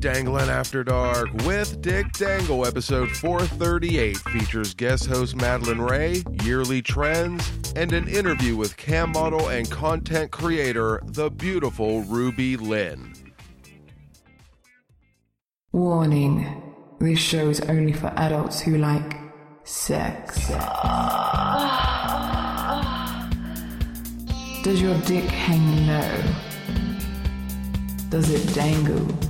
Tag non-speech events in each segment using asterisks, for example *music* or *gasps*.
Danglin' After Dark with Dick Dangle, episode 438 features guest host Madeline Ray, yearly trends, and an interview with cam model and content creator, the beautiful Ruby Lynn. Warning this show is only for adults who like sex. Does your dick hang low? Does it dangle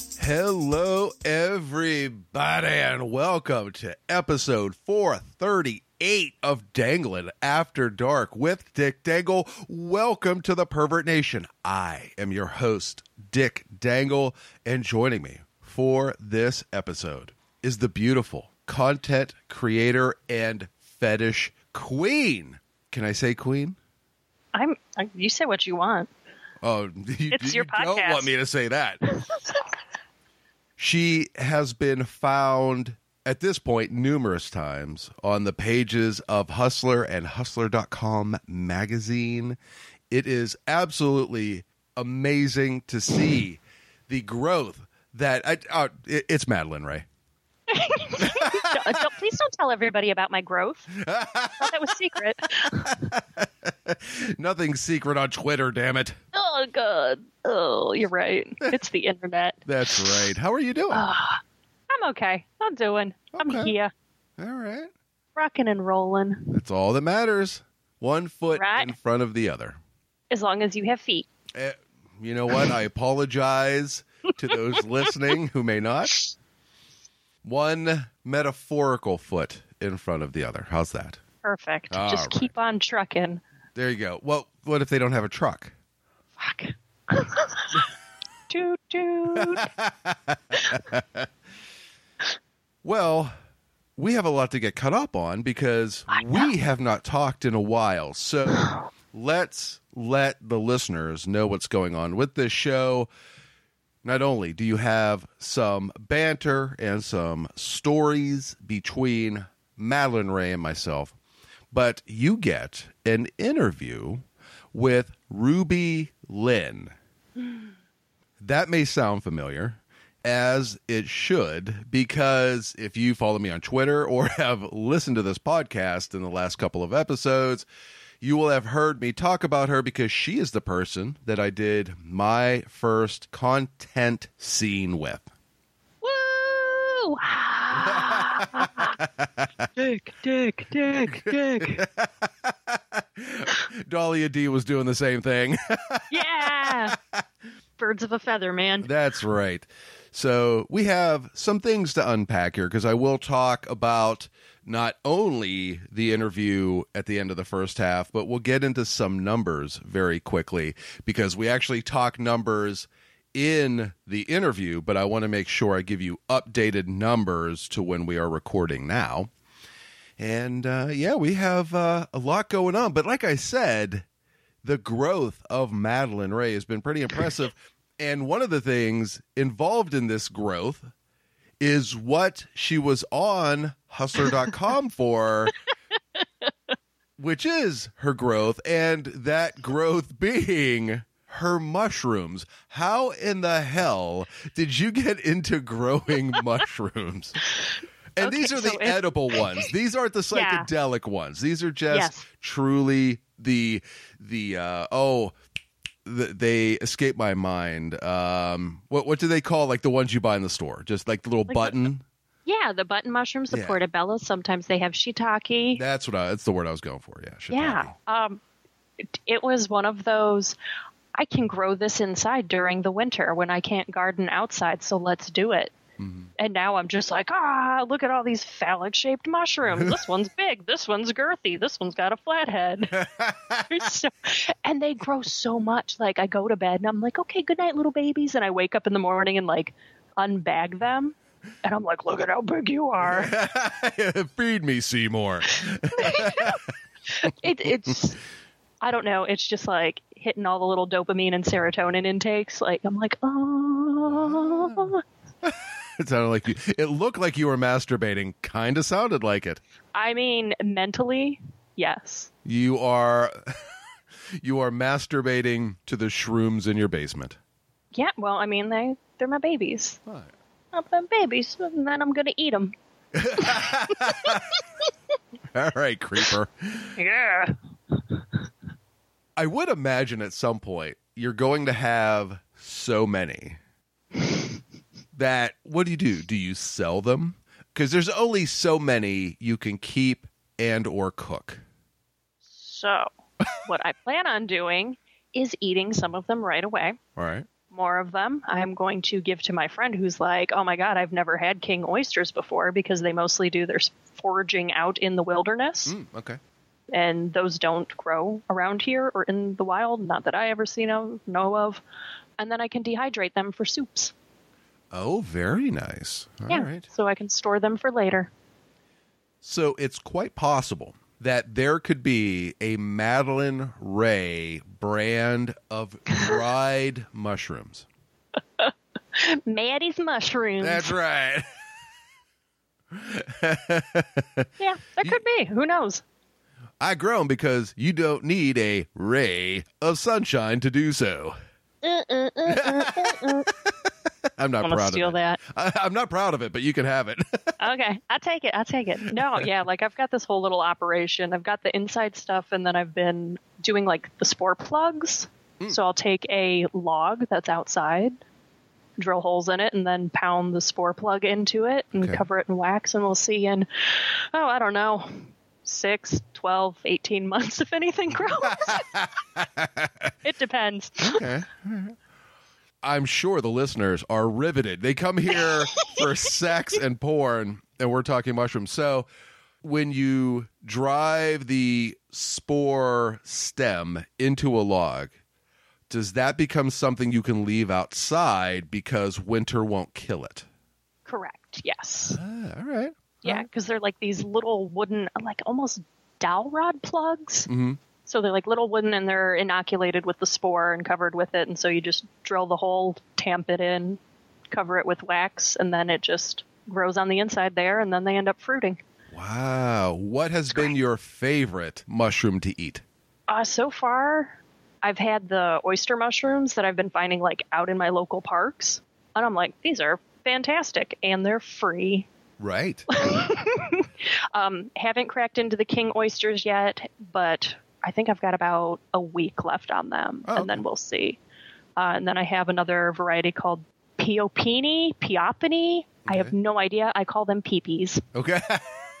Hello, everybody, and welcome to episode 438 of Danglin' After Dark with Dick Dangle. Welcome to the Pervert Nation. I am your host, Dick Dangle, and joining me for this episode is the beautiful content creator and fetish queen. Can I say queen? I'm. I, you say what you want. Oh, *laughs* you, It's you your don't podcast. want me to say that. *laughs* she has been found at this point numerous times on the pages of Hustler and Hustler.com magazine. It is absolutely amazing to see the growth that I, uh, it- it's Madeline Ray. *laughs* Don't- don't- please don't tell everybody about my growth. *laughs* That was secret. *laughs* Nothing secret on Twitter, damn it. Oh god. Oh, you're right. *laughs* It's the internet. That's right. How are you doing? I'm okay. I'm doing. I'm here, All right. rocking and rolling. That's all that matters. One foot Right. in front of the other. As long as you have feet. Eh, you know what? I apologize to those listening who may not. One metaphorical foot in front of the other. How's that? Perfect. All Just right. keep on trucking. There you go. Well, what if they don't have a truck? Fuck. *laughs* toot toot. *laughs* Well, we have a lot to get caught up on because we have not talked in a while. So *sighs* let's let the listeners know what's going on with this show. Not only do you have some banter and some stories between Madeline Ray and myself, but you get an interview with Ruby Lynn. *gasps* That may sound familiar, as it should, because if you follow me on Twitter or *laughs* have listened to this podcast in the last couple of episodes, you will have heard me talk about her because she is the person that I did my first content scene with. Woo! *laughs* dick, dick, dick, dick. *laughs* Dahlia D was doing the same thing. *laughs* Yeah. Birds of a feather, man. That's right. So we have some things to unpack here because I will talk about not only the interview at the end of the first half, but we'll get into some numbers very quickly because we actually talk numbers in the interview, but I want to make sure I give you updated numbers to when we are recording now. And uh, yeah, we have uh, a lot going on. But like I said, the growth of Madeline Ray has been pretty impressive. *laughs* And one of the things involved in this growth is what she was on hustler.com for, which is her growth, and that growth being her mushrooms. How in the hell did you get into growing *laughs* mushrooms? And Okay, these are the so if- edible ones. *laughs* These aren't the Yeah. psychedelic ones. These are just Yes. truly the the uh oh th they escape my mind. Um what what do they call like the ones you buy in the store? Just like the little Like the- button? Yeah, the button mushrooms, the Yeah. portobello. Sometimes they have shiitake. That's what I that's the word I was going for. Yeah. shiitake. yeah. Um, it, it was one of those. I can grow this inside during the winter when I can't garden outside, so let's do it. Mm-hmm. And now I'm just like, ah, look at all these phallic shaped mushrooms. This one's *laughs* big. This one's girthy. This one's got a flat head. *laughs* So- and they grow so much. Like, I go to bed and I'm like, okay, good night, little babies. And I wake up in the morning and, like, unbag them. And I'm like, look at how big you are. *laughs* Feed me, Seymour. *laughs* it, it's I don't know. It's just like hitting all the little dopamine and serotonin intakes. Like I'm like, oh. *laughs* It sounded like you. It looked like you were masturbating. Kind of sounded like it. I mean, mentally, yes. You are. You are masturbating to the shrooms in your basement. Yeah. Well, I mean, they they're my babies. Right. I'm babies, and then I'm gonna eat them. *laughs* All right, creeper. Yeah. I would imagine at some point you're going to have so many that what do you do? Do you sell them? Because there's only so many you can keep and or cook. So, what I plan on doing is eating some of them right away. All right. More of them I'm going to give to my friend who's like, oh my God, I've never had king oysters before because they mostly do their foraging out in the wilderness. Mm, okay. And those don't grow around here or in the wild, not that I ever seen of, know of. And then I can dehydrate them for soups. Oh, very nice. All right. yeah. So I can store them for later. So it's quite possible that there could be a Madeline Ray brand of dried *laughs* mushrooms. *laughs* Maddie's mushrooms. That's right. *laughs* yeah, that could be. Who knows? I grow 'em because you don't need a ray of sunshine to do so. Uh, uh, uh. I'm not I'm proud steal of it. that. I, I'm not proud of it, but you can have it. *laughs* Okay, I take it. I take it. No, yeah, like I've got this whole little operation. I've got the inside stuff, and then I've been doing like the spore plugs. Hmm. So I'll take a log that's outside, drill holes in it, and then pound the spore plug into it and Okay. cover it in wax, and we'll see in, oh, I don't know, six, 12, 18 months if anything *laughs* grows. *laughs* it depends. okay. I'm sure the listeners are riveted. They come here *laughs* for sex and porn, and we're talking mushrooms. So, when you drive the spore stem into a log, does that become something you can leave outside because winter won't kill it? Correct. Yes. Ah, all right. Yeah, because they're like these little wooden, like almost dowel rod plugs. Mhm. So they're like little wooden and they're inoculated with the spore and covered with it. And so you just drill the hole, tamp it in, cover it with wax, and then it just grows on the inside there. And then they end up fruiting. Wow. What has been your favorite mushroom to eat? Uh, so far, I've had the oyster mushrooms that I've been finding like out in my local parks. And I'm like, these are fantastic and they're free. Right. *laughs* Um, haven't cracked into the king oysters yet, but I think I've got about a week left on them, Oh, and then we'll see. Uh, and then I have another variety called Piopini, Piopini. I have no idea. I call them peepees Okay.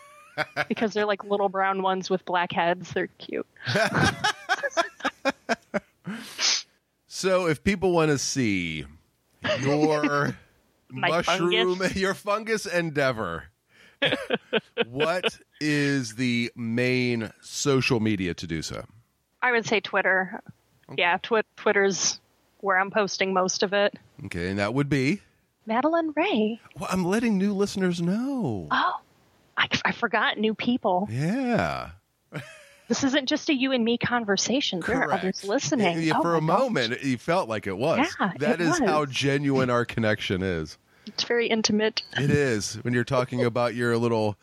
*laughs* because they're like little brown ones with black heads. They're cute. *laughs* So, if people want to see *laughs* your mushroom, fungus. your fungus endeavor, what is the main social media to do so? I would say Twitter. Yeah, twi- Twitter's where I'm posting most of it. Okay, and that would be. Madeline Ray. Well, I'm letting new listeners know. Oh, I, I forgot new people. Yeah. This isn't just a you and me conversation. There are others listening. Yeah, Oh for a gosh. moment, you felt like it was. Yeah, that is how genuine our connection is. It's very intimate. It is when you're talking about your little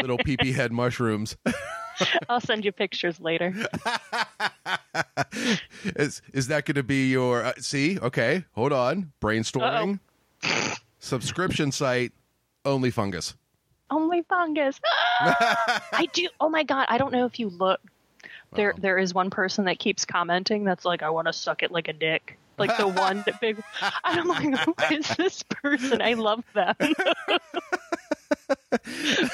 little peepee head mushrooms. *laughs* I'll send you pictures later. *laughs* is is that going to be your uh, see? Okay, hold on. Brainstorming. Subscription site only fungus. Only fungus. *gasps* I do. Oh my god! I don't know if you look. There, there is one person that keeps commenting. That's like, I want to suck it like a dick. Like the one that *laughs* big. I'm like, who is this person? I love them. *laughs*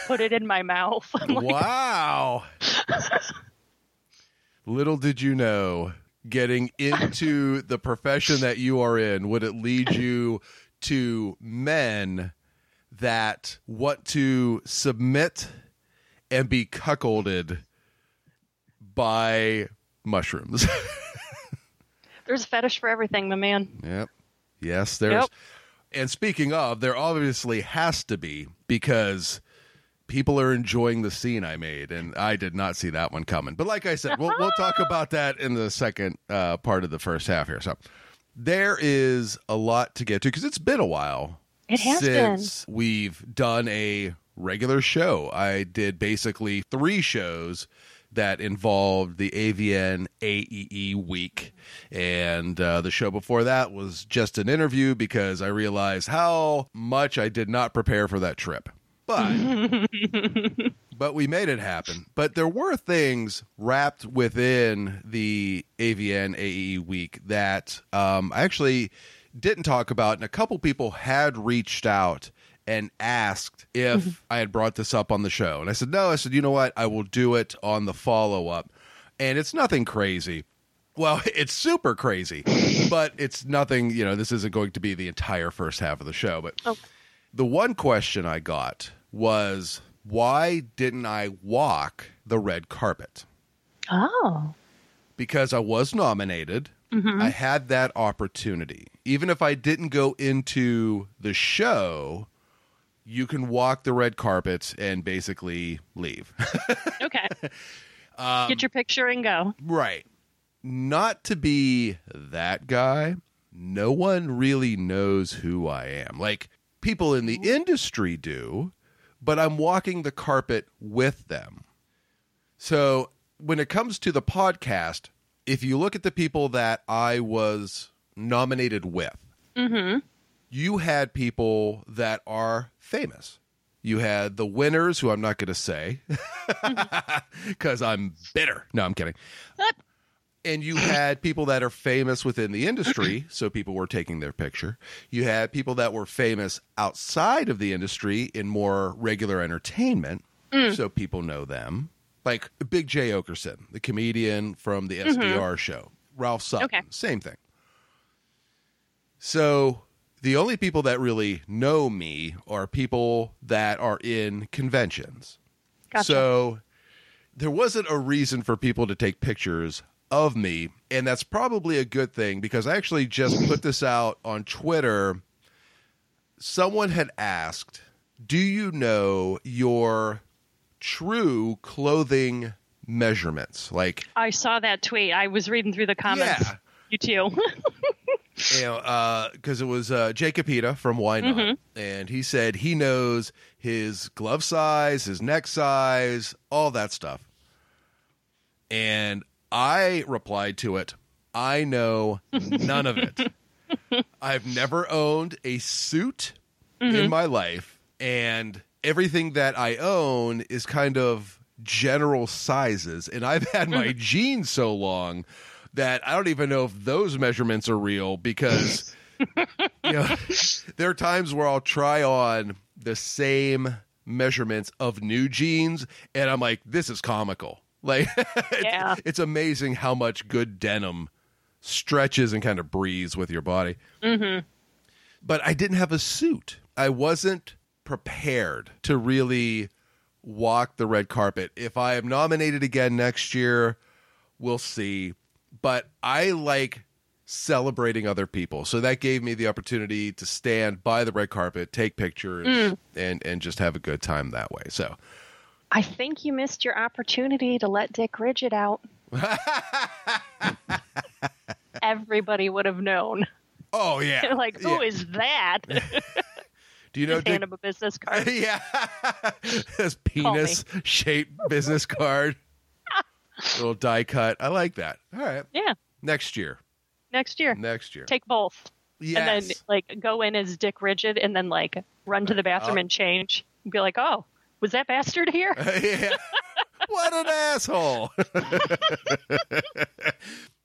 Put it in my mouth. I'm like, Wow. Little did you know, getting into *laughs* the profession that you are in, would it lead you to men that want to submit and be cuckolded by mushrooms? There's a fetish for everything, my man. Yep. Yes, there's. Yep. And speaking of, there obviously has to be because people are enjoying the scene I made, and I did not see that one coming. But like I said, we'll we'll talk about that in the second uh, part of the first half here. So there is a lot to get to because it's been a while It has since we've done a regular show. I did basically three shows that involved the AVN AEE week. And uh, the show before that was just an interview because I realized how much I did not prepare for that trip. But *laughs* but we made it happen. But there were things wrapped within the AVN AE week that um, I actually didn't talk about, and a couple people had reached out and asked if mm-hmm. I had brought this up on the show, and I said no. I said you know what, I will do it on the follow up, and it's nothing crazy. Well, *laughs* it's super crazy, but it's nothing. You know, this isn't going to be the entire first half of the show, but Oh. the one question I got was why didn't I walk the red carpet? Oh. Because I was nominated. Mm-hmm. I had that opportunity. Even if I didn't go into the show, you can walk the red carpet and basically leave. *laughs* Okay. Um, Get your picture and go. Right. Not to be that guy, no one really knows who I am. Like people in the industry do, but I'm walking the carpet with them. So when it comes to the podcast, if you look at the people that I was nominated with, you had people that are famous. You had the winners, who I'm not going to say *laughs* because I'm bitter. No, I'm kidding. *laughs* And you had people that are famous within the industry, so people were taking their picture. You had people that were famous outside of the industry in more regular entertainment, mm. so people know them. Like Big Jay Oakerson, the comedian from the SDR mm-hmm. show, Ralph Sutton, Okay. same thing. So the only people that really know me are people that are in conventions. Gotcha. So there wasn't a reason for people to take pictures of me, and that's probably a good thing because I actually just put this out on Twitter. Someone had asked, "Do you know your true clothing measurements?" Like I saw that tweet. I was reading through the comments. Yeah. You too. *laughs* you know, uh, because it was uh, Jacob Pita from Why Not, mm-hmm. and he said he knows his glove size, his neck size, all that stuff. And I replied to it, I know *laughs* none of it. I've never owned a suit in mm-hmm. my life, and everything that I own is kind of general sizes. And I've had my mm-hmm. jeans so long that I don't even know if those measurements are real because *laughs* you know, there are times where I'll try on the same measurements of new jeans, and I'm like, this is comical. Like, *laughs* it's, Yeah. it's amazing how much good denim stretches and kind of breathes with your body. Mm-hmm. But I didn't have a suit. I wasn't prepared to really walk the red carpet. If I am nominated again next year, we'll see. But I like celebrating other people. So that gave me the opportunity to stand by the red carpet, take pictures, mm. and, and just have a good time that way. So I think you missed your opportunity to let Dick Rigid out. *laughs* Everybody would have known. Oh yeah. *laughs* Like, who Yeah. is that? *laughs* Do you know Just hand him a business card. yeah. This penis shaped business card. Little die cut. I like that. All right. Yeah, Next year. next year. Next year. Take both. yes. And then like go in as Dick Rigid and then like run to the bathroom Oh. and change. And be like, oh, was that bastard here? *laughs* yeah. What an asshole. *laughs*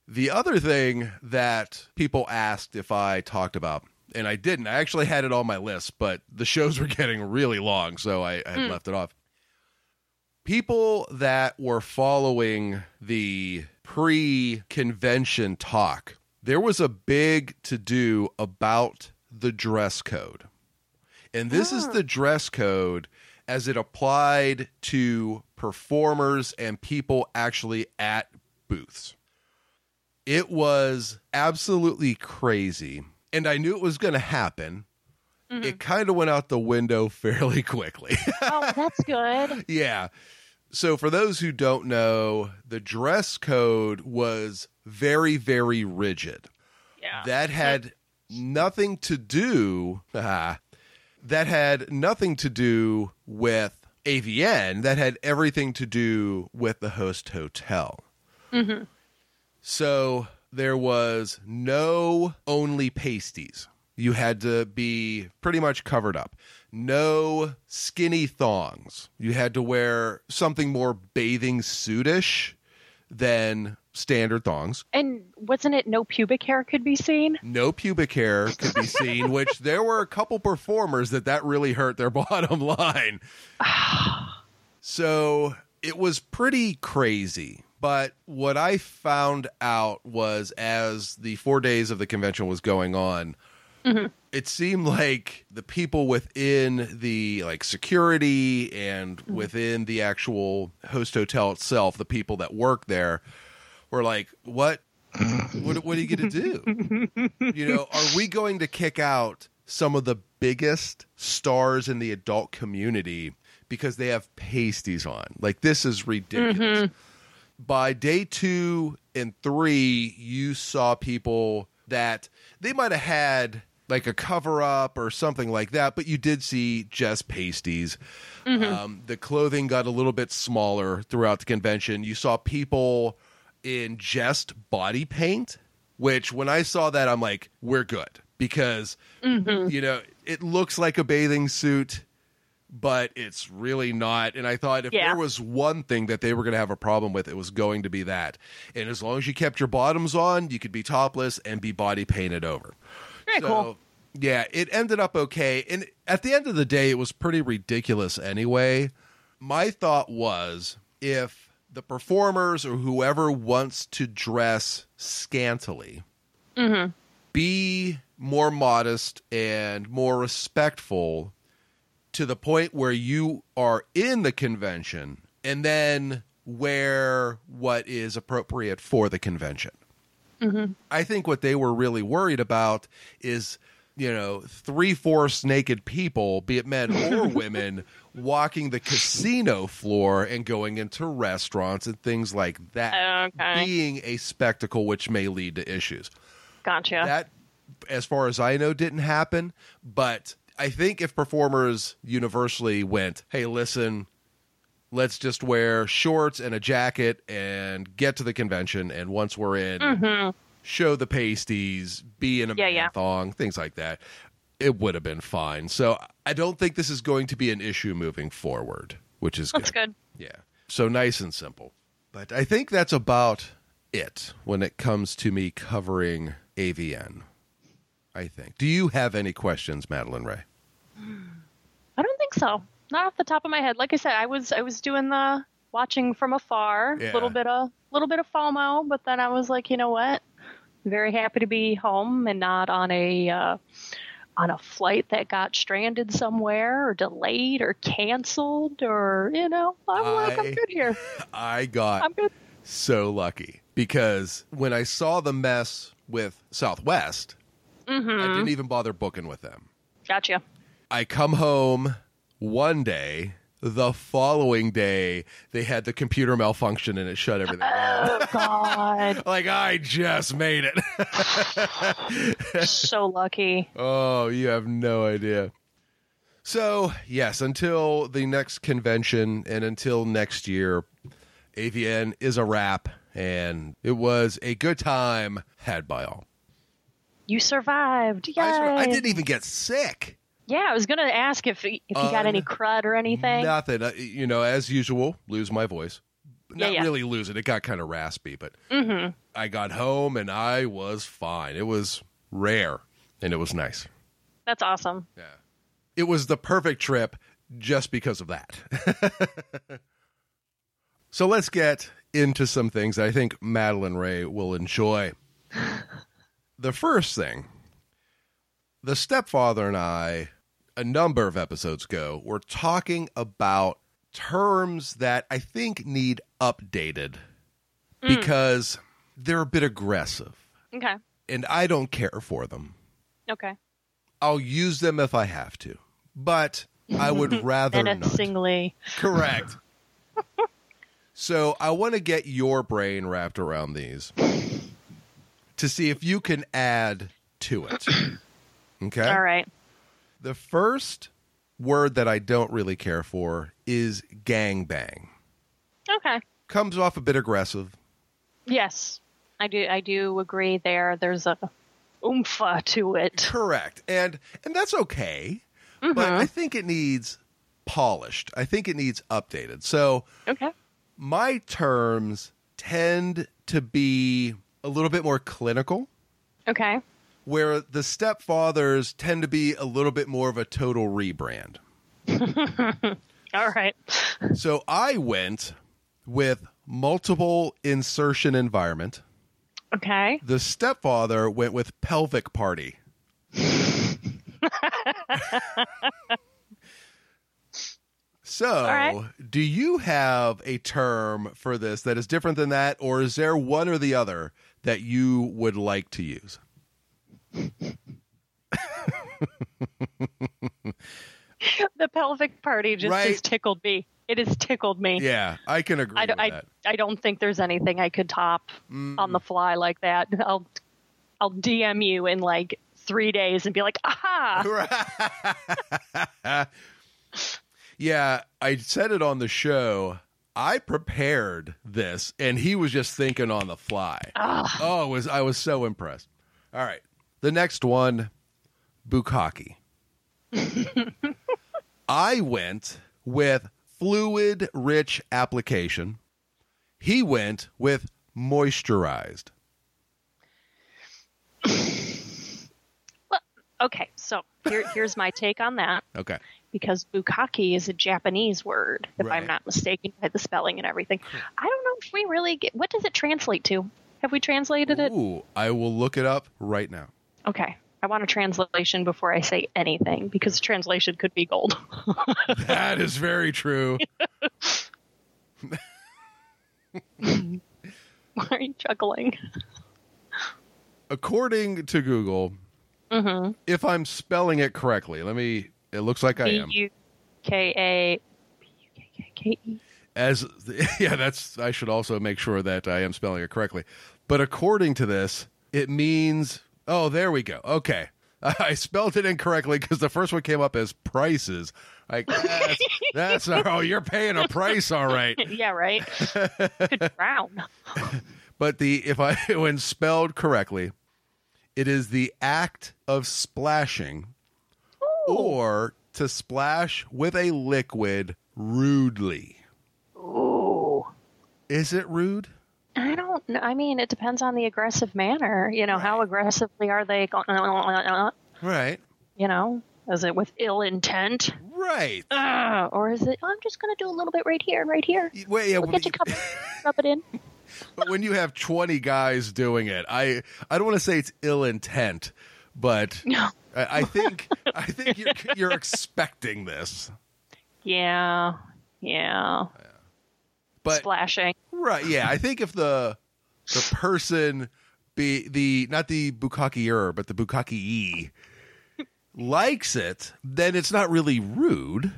the other thing that people asked if I talked about, and I didn't, I actually had it on my list, but the shows were *laughs* getting really long, so I, I had hmm. left it off. People that were following the pre convention talk, there was a big to do about the dress code. And this is ah. the dress code as it applied to performers and people actually at booths. It was absolutely crazy. And I knew it was going to happen, it kind of went out the window *laughs* fairly quickly. oh, that's good. *laughs* yeah. So, for those who don't know, the dress code was very, very rigid. Yeah. That had nothing to do. ah, *laughs* that had nothing to do with AVN. That had everything to do with the host hotel. So there was no only pasties. You had to be pretty much covered up. No skinny thongs. You had to wear something more bathing suitish than standard thongs. and wasn't it no pubic hair could be seen? No pubic hair could be seen, *laughs* which there were a couple performers that that really hurt their *laughs* bottom line. *sighs* so it was pretty crazy. But what I found out was as the four days of the convention was going on, Mm-hmm. it seemed like the people within the like security and mm-hmm. within the actual host hotel itself, the people that work there, were like, "What? what, what are you going to do? you know, are we going to kick out some of the biggest stars in the adult community because they have pasties on? Like this is ridiculous." Mm-hmm. by day two and three, you saw people that they might have had like a cover up or something like that, but you did see just pasties. Um, the clothing got a little bit smaller throughout the convention. You saw people in just body paint, which when I saw that, I'm like, we're good because, you know, it looks like a bathing suit but it's really not. And I thought if Yeah. there was one thing that they were going to have a problem with, it was going to be that. And as long as you kept your bottoms on, you could be topless and be body painted over. So, cool. Yeah, it ended up okay. And at the end of the day, it was pretty ridiculous anyway. My thought was if the performers or whoever wants to dress scantily mm-hmm. be more modest and more respectful to the point where you are in the convention and then wear what is appropriate for the convention. Mm-hmm. I think what they were really worried about is, you know, three fourths naked people, be it men or *laughs* women, walking the casino floor and going into restaurants and things like that, Okay. being a spectacle which may lead to issues Gotcha. that as far as i know didn't happen but i think if performers universally went hey listen let's just wear shorts and a jacket and get to the convention and once we're in show the pasties be in a Mm-hmm. Yeah, yeah. thong things like that it would have been fine so i don't think this is going to be an issue moving forward which is That's good. yeah. So nice and simple. But I think that's about it when it comes to me covering AVN. I think. Do you have any questions, Madeline Ray? I don't think so. Not off the top of my head. Like I said, I was I was doing the watching from afar, a Yeah. little bit of little bit of FOMO, but then I was like, you know what? Very happy to be home and not on a uh, on a flight that got stranded somewhere or delayed or canceled or you know, I'm like I- I'm good here. *laughs* I got I'm good. so lucky because when I saw the mess with Southwest, I didn't even bother booking with them. Gotcha. I come home one day. The following day, they had the computer malfunction and it shut everything down. *laughs* Oh God, *laughs* like I just made it. so lucky. *laughs* Oh, you have no idea. So, yes, until the next convention and until next year, AVN is a wrap, and it was a good time had by all. You survived. Yay. I, swear, I didn't even get sick. Yeah, I was gonna ask if if you got any crud or anything. Nothing. Uh, You know, as usual, lose my voice. Yeah, Not yeah. really lose it. It got kind of raspy, but Mm-hmm. I got home and I was fine. It was rare and it was nice. That's awesome. Yeah. It was the perfect trip just because of that. *laughs* so let's get into some things I think Madeline Ray will enjoy. *laughs* the first thing the stepfather and I, a number of episodes ago, we're talking about terms that I think need updated mm. because they're a bit aggressive Okay. and I don't care for them. Okay. I'll use them if I have to, but I would *laughs* rather not. Menacingly. Correct. *laughs* so I want to get your brain wrapped around these to see if you can add to it. *clears throat* Okay. All right. The first word that I don't really care for is gangbang. Okay. Comes off a bit aggressive. Yes, I do. I do agree. There, there's a oompha to it. Correct. And and that's okay. But mm-hmm. I think it needs polished. I think it needs updated. So Okay. my terms tend to be a little bit more clinical, Okay. Where the stepfathers tend to be a little bit more of a total rebrand. *laughs* All right. So I went with multiple insertion environment. Okay. The stepfather went with pelvic party. *laughs* so, right. do you have a term for this that is different than that, or is there one or the other that you would like to use? *laughs* The pelvic party just Right. has tickled me. It has tickled me. Yeah, I can agree I, with don't- I, that. I don't think there's anything I could top on the mm. fly like that. I'll I'll DM you in like three days and be like, aha! *laughs* yeah, I said it on the show. I prepared this, and he was just thinking on the fly. Oh, was I was so impressed. All right, the next one, bukkake. *laughs* I went with fluid rich application. He went with moisturized. Well, Okay, so here, here's my take on that. Okay. Because bukkake is a Japanese word, if Right. I'm not mistaken, by the spelling and everything. I don't know if we really get. What does it translate to? Have we translated it? Ooh, I will look it up right now. Okay. I want a translation before I say anything because translation could be gold. *laughs* That is very true. *laughs* Why are you chuckling? According to Google, mm-hmm. if I'm spelling it correctly, let me. It looks like I am. U K A B U K K K E. As *laughs* yeah, that's. I should also make sure that I am spelling it correctly. But according to this, it means. Oh, there we go. Okay, *laughs* I spelled it incorrectly because the first one came up as prices. Like that's, *laughs* that's not, oh, you're paying a price, all right. *laughs* Yeah, right. Could drown. But the if I when spelled correctly, it is the act of splashing or to splash with a liquid rudely. Ooh. Is it rude? I don't know. I mean, it depends on the aggressive manner. You know, how aggressively are they going? Right. You know, is it with ill intent? Right. Uh, or is it, I'm just going to do a little bit right here and right here? Wait, yeah, Look at your cup, rub it in. *laughs* but when you have 20 guys doing it, I I don't want to say it's ill intent, but *laughs* No. I, I think I think you're, you're expecting this. *laughs* Yeah. Yeah. But Splashing. Right. Yeah. I think if the the person be the not the bukakier, but the bukaki likes it, then it's not really rude.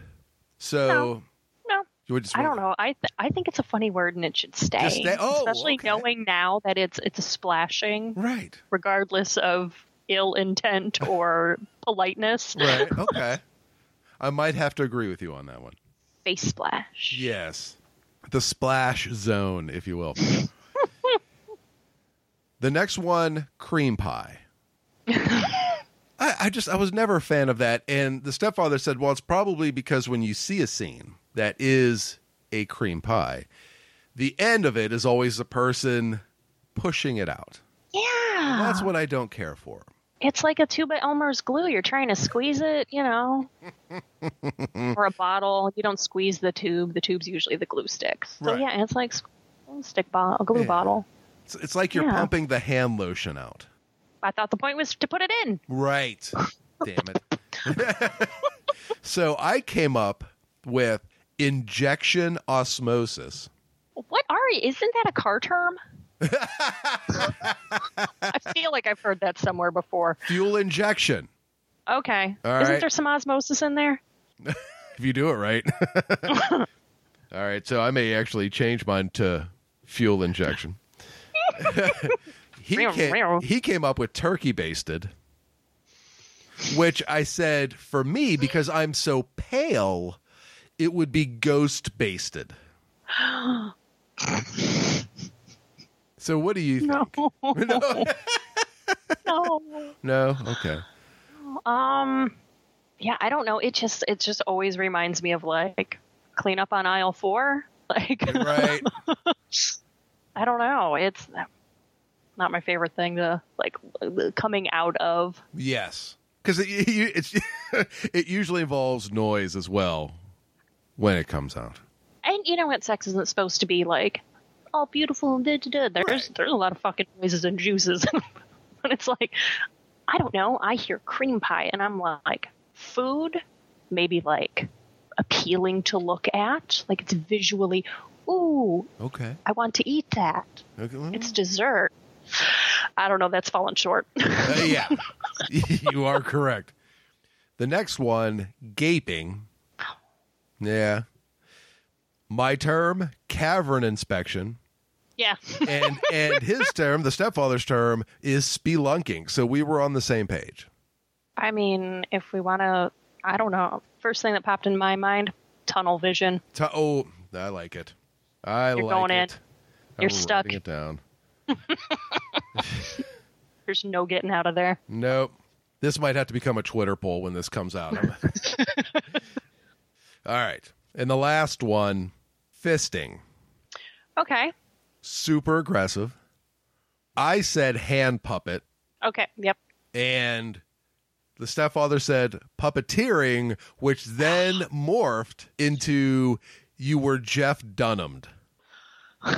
So No. just I don't know. I th- I think it's a funny word and it should stay. Stay- oh, Especially okay. knowing now that it's it's a splashing, Right. regardless of ill intent or *laughs* politeness. Right. Okay. I might have to agree with you on that one. Face splash. Yes. The splash zone, if you will. *laughs* the next one, cream pie. *laughs* I, I just I was never a fan of that. And the stepfather said, Well, it's probably because when you see a scene that is a cream pie, the end of it is always the person pushing it out. Yeah. That's what I don't care for. It's like a tube of Elmer's glue. You're trying to squeeze it, you know. *laughs* or a bottle. You don't squeeze the tube. The tube's usually the glue sticks. So Right. yeah, it's like a stick bottle, a glue Yeah. bottle. It's, it's like you're Yeah. pumping the hand lotion out. I thought the point was to put it in. Right. *laughs* Damn it. *laughs* so I came up with injection osmosis. What are you? Isn't that a car term? I feel like I've heard that somewhere before. Fuel injection. Okay. All Isn't right. there some osmosis in there? *laughs* if you do it right. *laughs* All right, so I may actually change mine to fuel injection. *laughs* he came, he came up with turkey basted, which I said for me because I'm so pale, it would be ghost basted. *gasps* so what do you think? No. *laughs* no. no. No? Okay. Um yeah, I don't know. It just it just always reminds me of like clean up on aisle 4. *laughs* Like Right. *laughs* I don't know. It's not my favorite thing to like coming out of. Yes, because it, it, it's it usually involves noise as well when it comes out. And you know what sex isn't supposed to be like all beautiful and da, da, da. There's there's a lot of fucking noises and juices. *laughs* but it's like I don't know. I hear cream pie and I'm like food, maybe like appealing to look at. Like it's visually, ooh, Okay. I want to eat that. Okay. It's dessert. I don't know. That's fallen short. *laughs* uh, yeah, *laughs* you are correct. The next one, gaping. *gasps* Yeah. My term, cavern inspection. Yeah. And *laughs* and his term, the stepfather's term, is spelunking. So we were on the same page. I mean, if we want to, I don't know. First thing that popped in my mind, tunnel vision. Tu- oh, I like it. I You're like going in. it. You're I'm stuck. writing it down. *laughs* There's no getting out of there. Nope. This might have to become a Twitter poll when this comes out. *laughs* All right. And the last one, fisting. Okay. Super aggressive. I said hand puppet, Okay. Yep. and the stepfather said puppeteering, which then *gasps* morphed into you were Jeff Dunham'd. *laughs*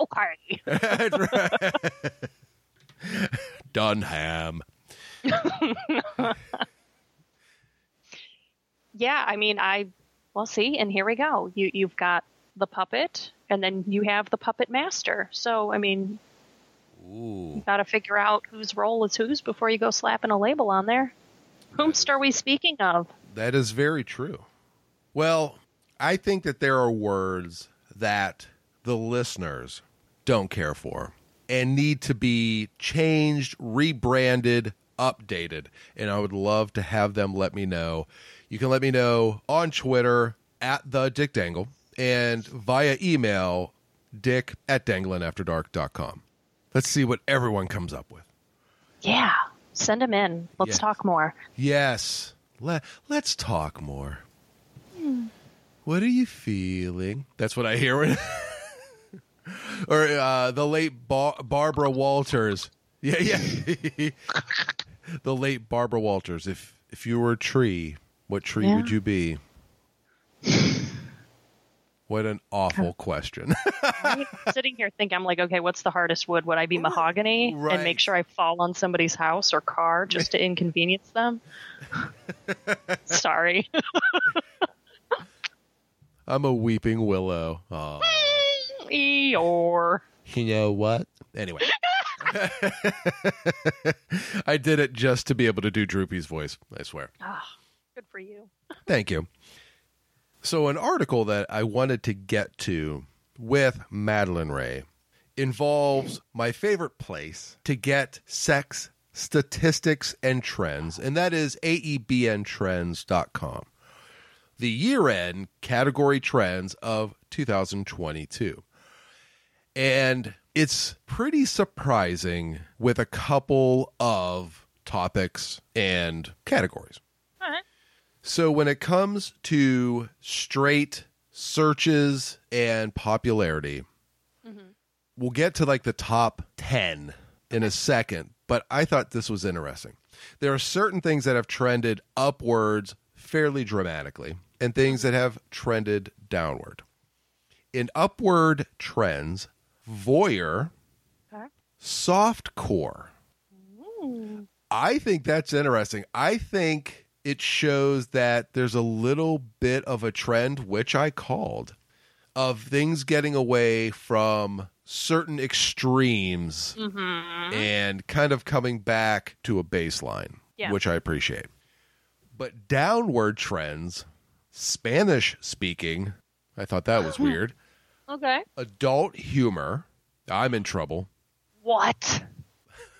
Okay. *laughs* Dunham. *laughs* Yeah. I mean, I. Well, see, and here we go. You you've got the puppet, and then you have the puppet master. So I mean, Ooh. you got to figure out whose role is whose before you go slapping a label on there. Whomst are we speaking of? That is very true. Well, I think that there are words that the listeners don't care for and need to be changed, rebranded, updated. And I would love to have them let me know. You can let me know on Twitter at the Dick Dangle and via email dick at danglinafterdark.com. Let's see what everyone comes up with. Yeah. Send them in. Let's Yes. talk more. Yes. Let, let's talk more. What are you feeling? That's what I hear. When *laughs* or uh, the late Bar- Barbara Walters. Yeah, yeah. *laughs* the late Barbara Walters. If if you were a tree, what tree Yeah. would you be? *laughs* what an awful oh. question. *laughs* I'm sitting here thinking, I'm like, okay, what's the hardest wood? Would I be mahogany Right. and make sure I fall on somebody's house or car just to inconvenience them? *laughs* Sorry. I'm a weeping willow. Aw. Eeyore. You know what? Anyway. I did it just to be able to do Droopy's voice, I swear. Ah. Good for you. *laughs* Thank you. So, an article that I wanted to get to with Madeline Ray involves my favorite place to get sex statistics and trends, and that is aebntrends.com. The year end category trends of 2022. And it's pretty surprising with a couple of topics and categories. All right. So when it comes to straight searches and popularity, mm-hmm. we'll get to like the top 10 in a second, but I thought this was interesting. There are certain things that have trended upwards fairly dramatically and things that have trended downward. In upward trends, voyeur, Okay. softcore, I think that's interesting. I think it shows that there's a little bit of a trend, which I called, of things getting away from certain extremes mm-hmm. and kind of coming back to a baseline, Yeah. which I appreciate. But downward trends, Spanish speaking, I thought that was *gasps* weird. Okay. Adult humor, I'm in trouble. What?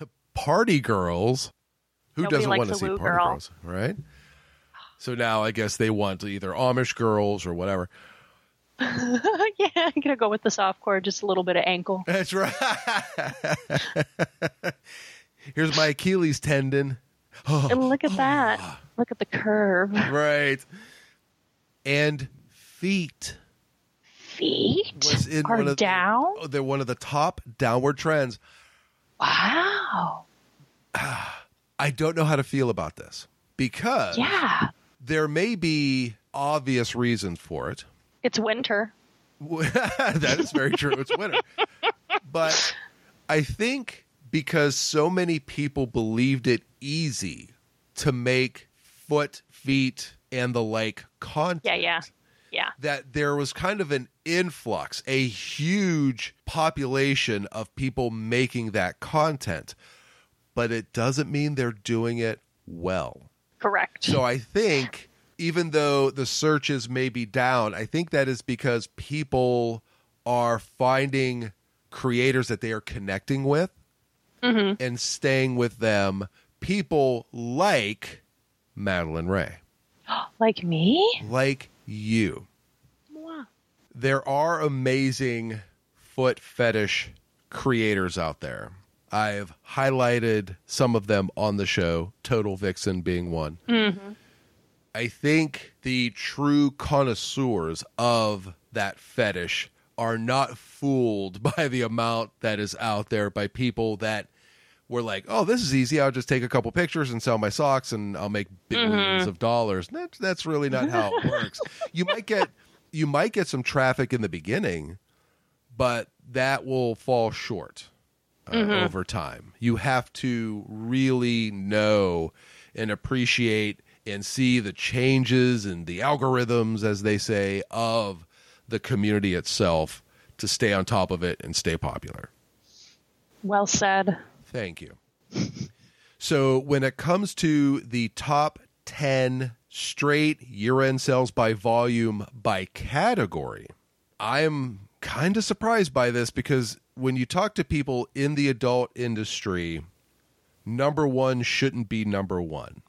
*laughs* Party girls, who Nobody doesn't want to see party girl. girls, right? So now I guess they want either Amish girls or whatever. *laughs* yeah, I'm gonna go with the soft core, just a little bit of ankle. That's right. *laughs* Here's my Achilles tendon. And look at that. *sighs* Look at the curve. Right. And feet Feet was in are one of down. The, oh, they're one of the top downward trends. Wow. *sighs* I don't know how to feel about this because Yeah. There may be obvious reasons for it. It's winter. *laughs* that is very true. It's winter. But I think because so many people believed it easy to make foot, feet, and the like content. Yeah, yeah. Yeah. That there was kind of an influx, a huge population of people making that content, but it doesn't mean they're doing it well. Correct. So I think even though the searches may be down, I think that is because people are finding creators that they are connecting with mm-hmm. and staying with them. People like Madeline Ray, *gasps* like me? like you. Wow. There are amazing foot fetish creators out there. I've highlighted some of them on the show, Total Vixen being one. Mm-hmm. I think the true connoisseurs of that fetish are not fooled *laughs* by the amount that is out there by people that were like, "Oh, this is easy. I'll just take a couple pictures and sell my socks, and I'll make 1000000000s mm-hmm. of dollars." That's that's really not how it works. *laughs* You might get you might get some traffic in the beginning, but that will fall short uh, over time. You have to really know and appreciate and see the changes and the algorithms, as they say, of the community itself to stay on top of it and stay popular. Well said. Thank you. so, when it comes to the top 10 straight year end sales by volume by category, I'm kind of surprised by this because when you talk to people in the adult industry, number one shouldn't be number one.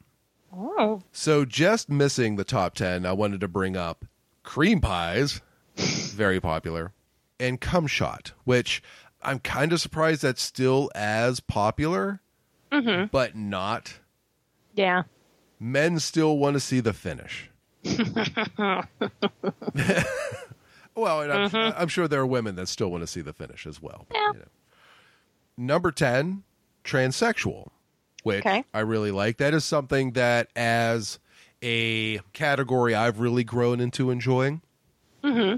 Oh. So, just missing the top 10, I wanted to bring up cream pies, very popular, and cum shot, which I'm kind of surprised that's still as popular, mm-hmm. but not. Yeah. Men still want to see the finish. *laughs* *laughs* *laughs* well, and I'm, I'm sure there are women that still want to see the finish as well. Yeah. you know. Number 10, transsexual, which Okay. I really like. That is something that, as a category, I've really grown into enjoying. Mm-hmm.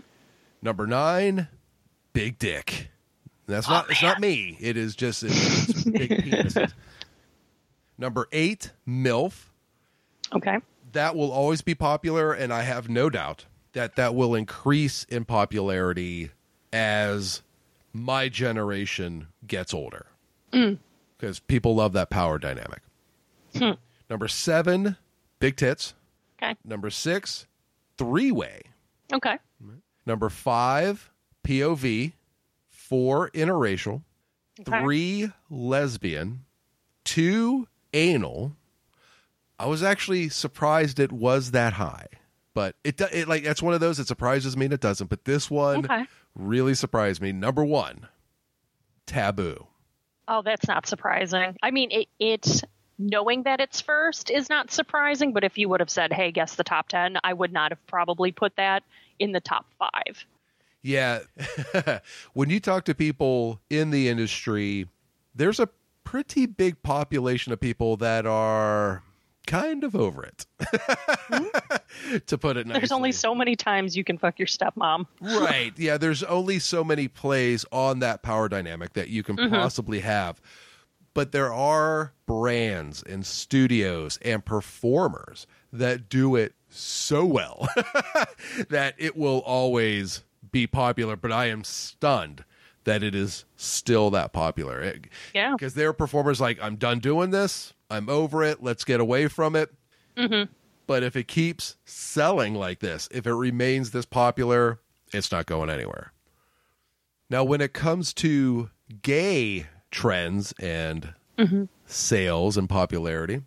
Number nine, big dick. That's not. It's not me. It is just it's, it's big penises. *laughs* Number eight, milf. Okay. That will always be popular, and I have no doubt that that will increase in popularity as my generation gets older. Mm. Because people love that power dynamic. Hmm. Number seven, big tits. Okay. Number six, three way. Okay. Number five, POV. Four, interracial. Okay. Three, lesbian. Two, anal. I was actually surprised it was that high, but it, it like that's one of those that surprises me and it doesn't. But this one Okay. really surprised me. Number one, taboo. Oh, that's not surprising. I mean, it, it knowing that it's first is not surprising, but if you would have said, "Hey, guess the top 10," I would not have probably put that in the top 5. Yeah. *laughs* when you talk to people in the industry, there's a pretty big population of people that are kind of over it. *laughs* to put it nicely. There's only so many times you can fuck your stepmom. right. Yeah, there's only so many plays on that power dynamic that you can mm-hmm. possibly have. But there are brands and studios and performers that do it so well *laughs* that it will always be popular. But I am stunned that it is still that popular. Yeah. Because there are performers like, I'm done doing this. I'm over it. Let's get away from it. Mm-hmm. But if it keeps selling like this, if it remains this popular, it's not going anywhere. Now, when it comes to gay trends and sales and popularity,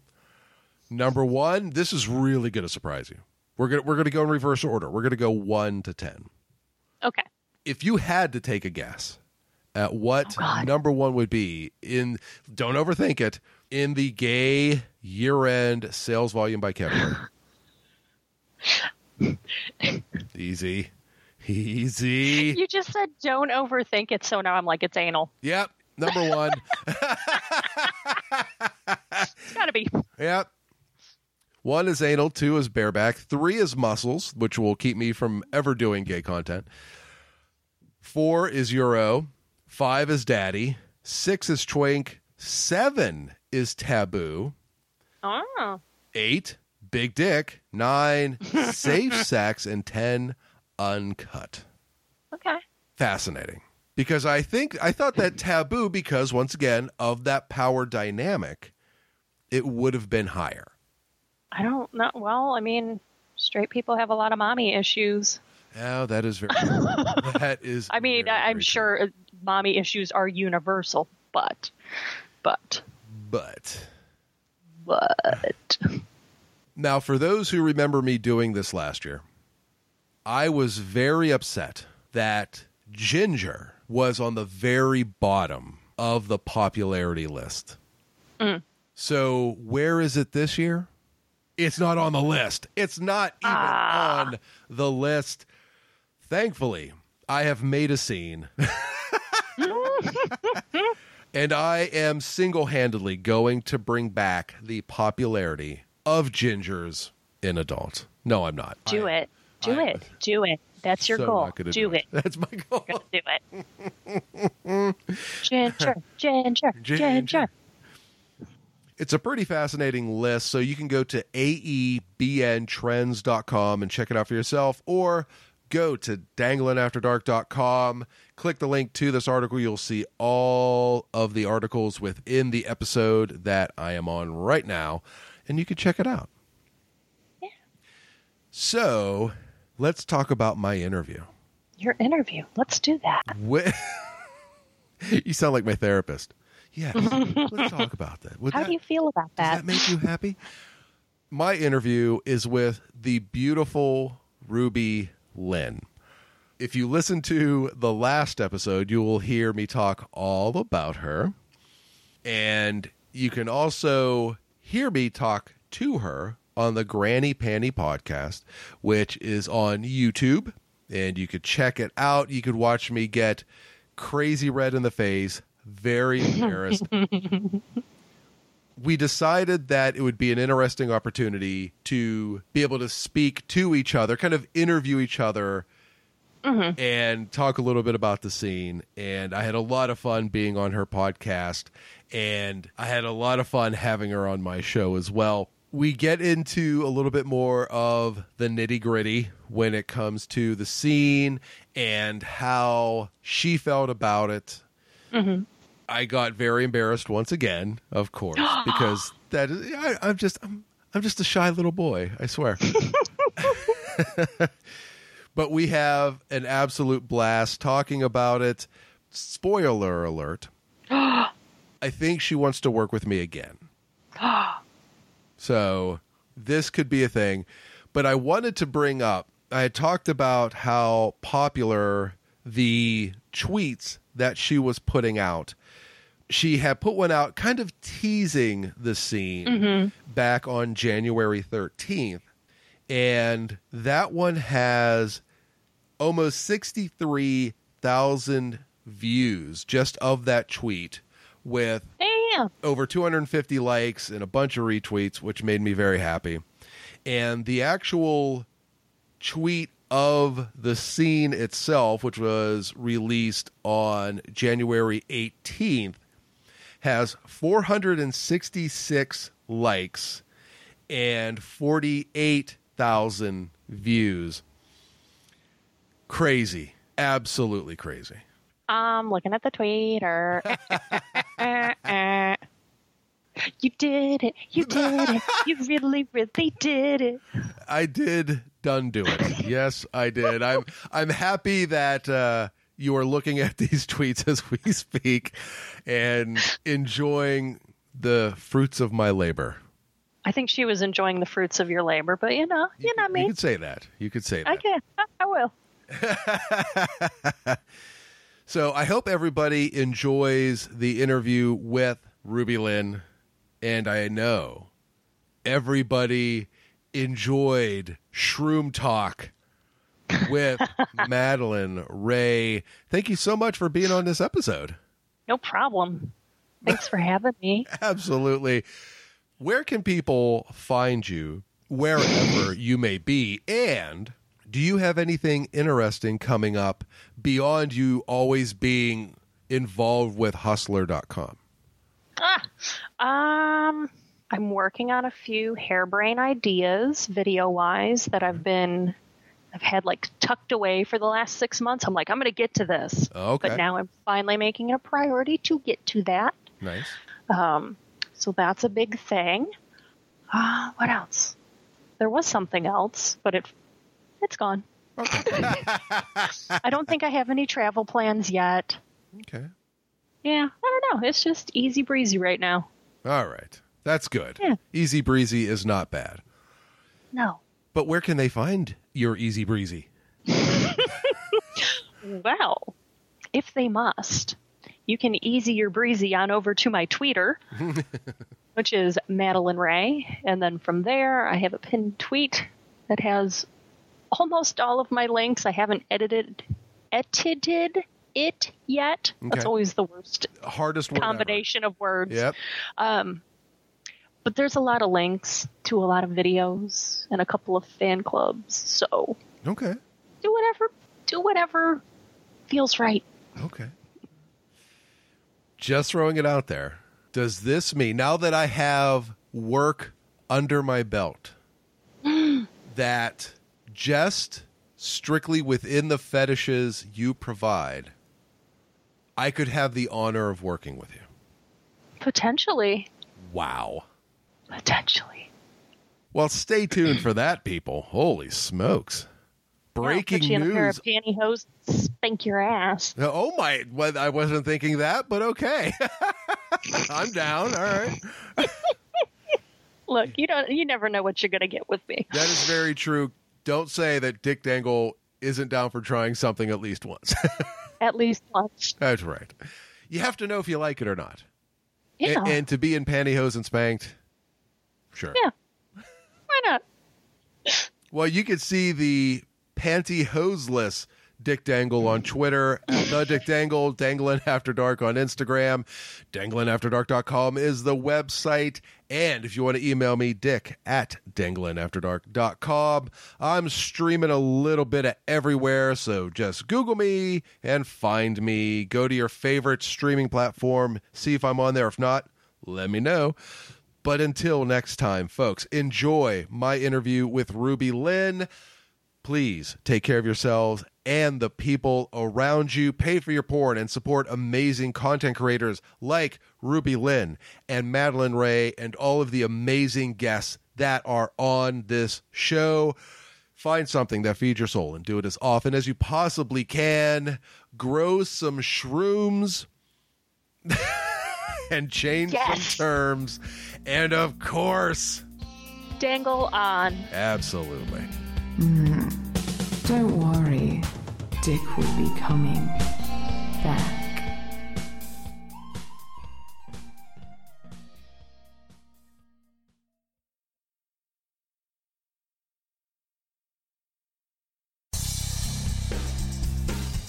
number one, this is really going to surprise you. We're going to, we're going to go in reverse order. We're going to go one to 10. Okay. If you had to take a guess at what Oh, number one would be in, don't overthink it, in the gay year end sales volume by category. *laughs* Easy. Easy. You just said don't overthink it, so now I'm like it's anal. Yep. Number one. It's gotta be. yep. One is anal, two is bareback, three is muscles, which will keep me from ever doing gay content. Four is Euro, five is daddy, six is twink, seven is taboo, Oh. eight, big dick, nine, safe *laughs* sex, and ten, uncut. Okay. fascinating because I think I thought that *clears throat* taboo because once again of that power dynamic, it would have been higher. I don't know. Well, I mean, straight people have a lot of mommy issues. Oh, that is very. *laughs* that is. I mean, very, I'm very sure uh, mommy issues are universal, but, but. But but. now, for those who remember me doing this last year, I was very upset that Ginger was on the very bottom of the popularity list. Mm. So where is it this year? It's not on the list. It's not even Ah. on the list. Thankfully, I have made a scene. *laughs* *laughs* *laughs* and I am single handedly going to bring back the popularity of gingers in adult. No, I'm not. Do I- it. Do I- it. Do it. That's your so goal. gonna Do it. That's my goal. Do it. Ginger, ginger, *laughs* Ginger. ginger. It's a pretty fascinating list. So you can go to aebntrends.com and check it out for yourself, or go to danglinafterdark.com. Click the link to this article. You'll see all of the articles within the episode that I am on right now, and you can check it out. Yeah. So let's talk about my interview. Your interview. Let's do that. Wh- *laughs* you sound like my therapist. Yes, *laughs* let's talk about that. Would How that- do you feel about does that? that make you happy? My interview is with the beautiful Ruby Lynne. If you listen to the last episode, you will hear me talk all about her. And you can also hear me talk to her on the Granny Panty podcast, which is on YouTube. And you could check it out. You could watch me get crazy red in the face, very embarrassed *laughs* we decided that it would be an interesting opportunity to be able to speak to each other, kind of interview each other, mm-hmm. and talk a little bit about the scene. And I had a lot of fun being on her podcast, and I had a lot of fun having her on my show as well. We get into a little bit more of the nitty gritty when it comes to the scene and how she felt about it. Mm-hmm. I got very embarrassed once again, of course, *gasps* because that is I, I'm just I'm I'm just a shy little boy. I swear. *laughs* but we have an absolute blast talking about it. Spoiler alert. *gasps* I think she wants to work with me again. *gasps* so this could be a thing. But I wanted to bring up I had talked about how popular the tweets that she was putting out. She had put one out kind of teasing the scene mm-hmm. back on January 13th. And that one has almost 63,000 views just of that tweet with Damn. over 250 likes and a bunch of retweets, which made me very happy. And the actual tweet of the scene itself, which was released on January 18th, has 466 likes and 48,000 views. Crazy. Absolutely crazy. I'm looking at the Twitter. *laughs* you did it. You did it. You really, really did it. I did done do it. Yes, I did. I'm I'm happy that uh, you are looking at *laughs* these tweets as we *laughs* speak and enjoying the fruits of my labor. I think she was enjoying the fruits of your labor, but you know, you, know me. You could say that. You could say that. I can. I, I will. *laughs* So I hope everybody enjoys the interview with Ruby Lynne, and I know everybody enjoyed Shroom Talk with Madeline Ray. Thank you so much for being on this episode. No problem. Thanks for having me. *laughs* Absolutely. Where can people find you wherever you may be? And do you have anything interesting coming up beyond you always being involved with hustler.com? Um, I'm working on a few harebrain ideas, video wise, that I've been, I've had like tucked away for the last six months. I'm like, I'm going to get to this. Okay. But now I'm finally making it a priority to get to that. Nice. Um, so that's a big thing. Uh, what else? There was something else, but it it's gone. I don't think I have any travel plans yet. Okay. Yeah, I don't know. It's just easy breezy right now. All right. That's good. Yeah. Easy breezy is not bad. No. But where can they find your easy breezy? Well, if they must, you can easy your breezy on over to my tweeter, *laughs* which is Madeline Ray. And then from there, I have a pinned tweet that has almost all of my links. I haven't edited edited it yet. That's always the worst Hardest word ever. combination of words. Yep. Um, but there's a lot of links to a lot of videos and a couple of fan clubs. So Okay. do whatever, do whatever feels right. Okay. Just throwing it out there. Does this mean now that I have work under my belt *gasps* that just strictly within the fetishes you provide, I could have the honor of working with you? Potentially, Wow. Potentially. Well, stay tuned for that, people. Holy smokes. Yeah, Breaking you in a pair of pantyhose, spank your ass. Oh my! Well, I wasn't thinking that, but okay. *laughs* I'm down. All right. Look, you don't, you never know what you're gonna get with me. That is very true. Don't say that Dick Dangle isn't down for trying something at least once. *laughs* At least once. That's right. You have to know if you like it or not. Yeah. And, and to be in pantyhose and spanked, sure. yeah. Why not? Well, you could see the pantyhoseless Dick Dangle on Twitter, at the Dick Dangle, Dangling After Dark on Instagram. DanglingAfterDark.com is the website. And if you want to email me, dick at danglingafterdark.com. I'm streaming a little bit of everywhere, so just Google me and find me. Go to your favorite streaming platform, see if I'm on there. If not, let me know. But until next time, folks, enjoy my interview with Ruby Lynne. Please take care of yourselves and the people around you. Pay for your porn and support amazing content creators like Ruby Lynne and Madeline Ray and all of the amazing guests that are on this show. Find something that feeds your soul and do it as often as you possibly can. Grow some shrooms *laughs* *laughs* and change Yes. some terms. And of course, Dangle on. absolutely. Mm-hmm. Don't worry, Dick will be coming back.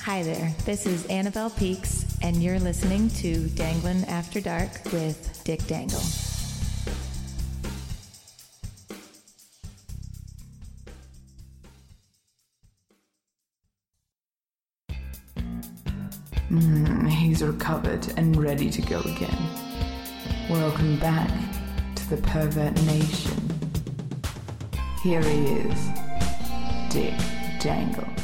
Hi there, this is Annabelle Peaks, and you're listening to Danglin' After Dark with Dick Dangle. Mm, he's recovered and ready to go again. Welcome back to the Pervert Nation. Here he is, Dick Dangle.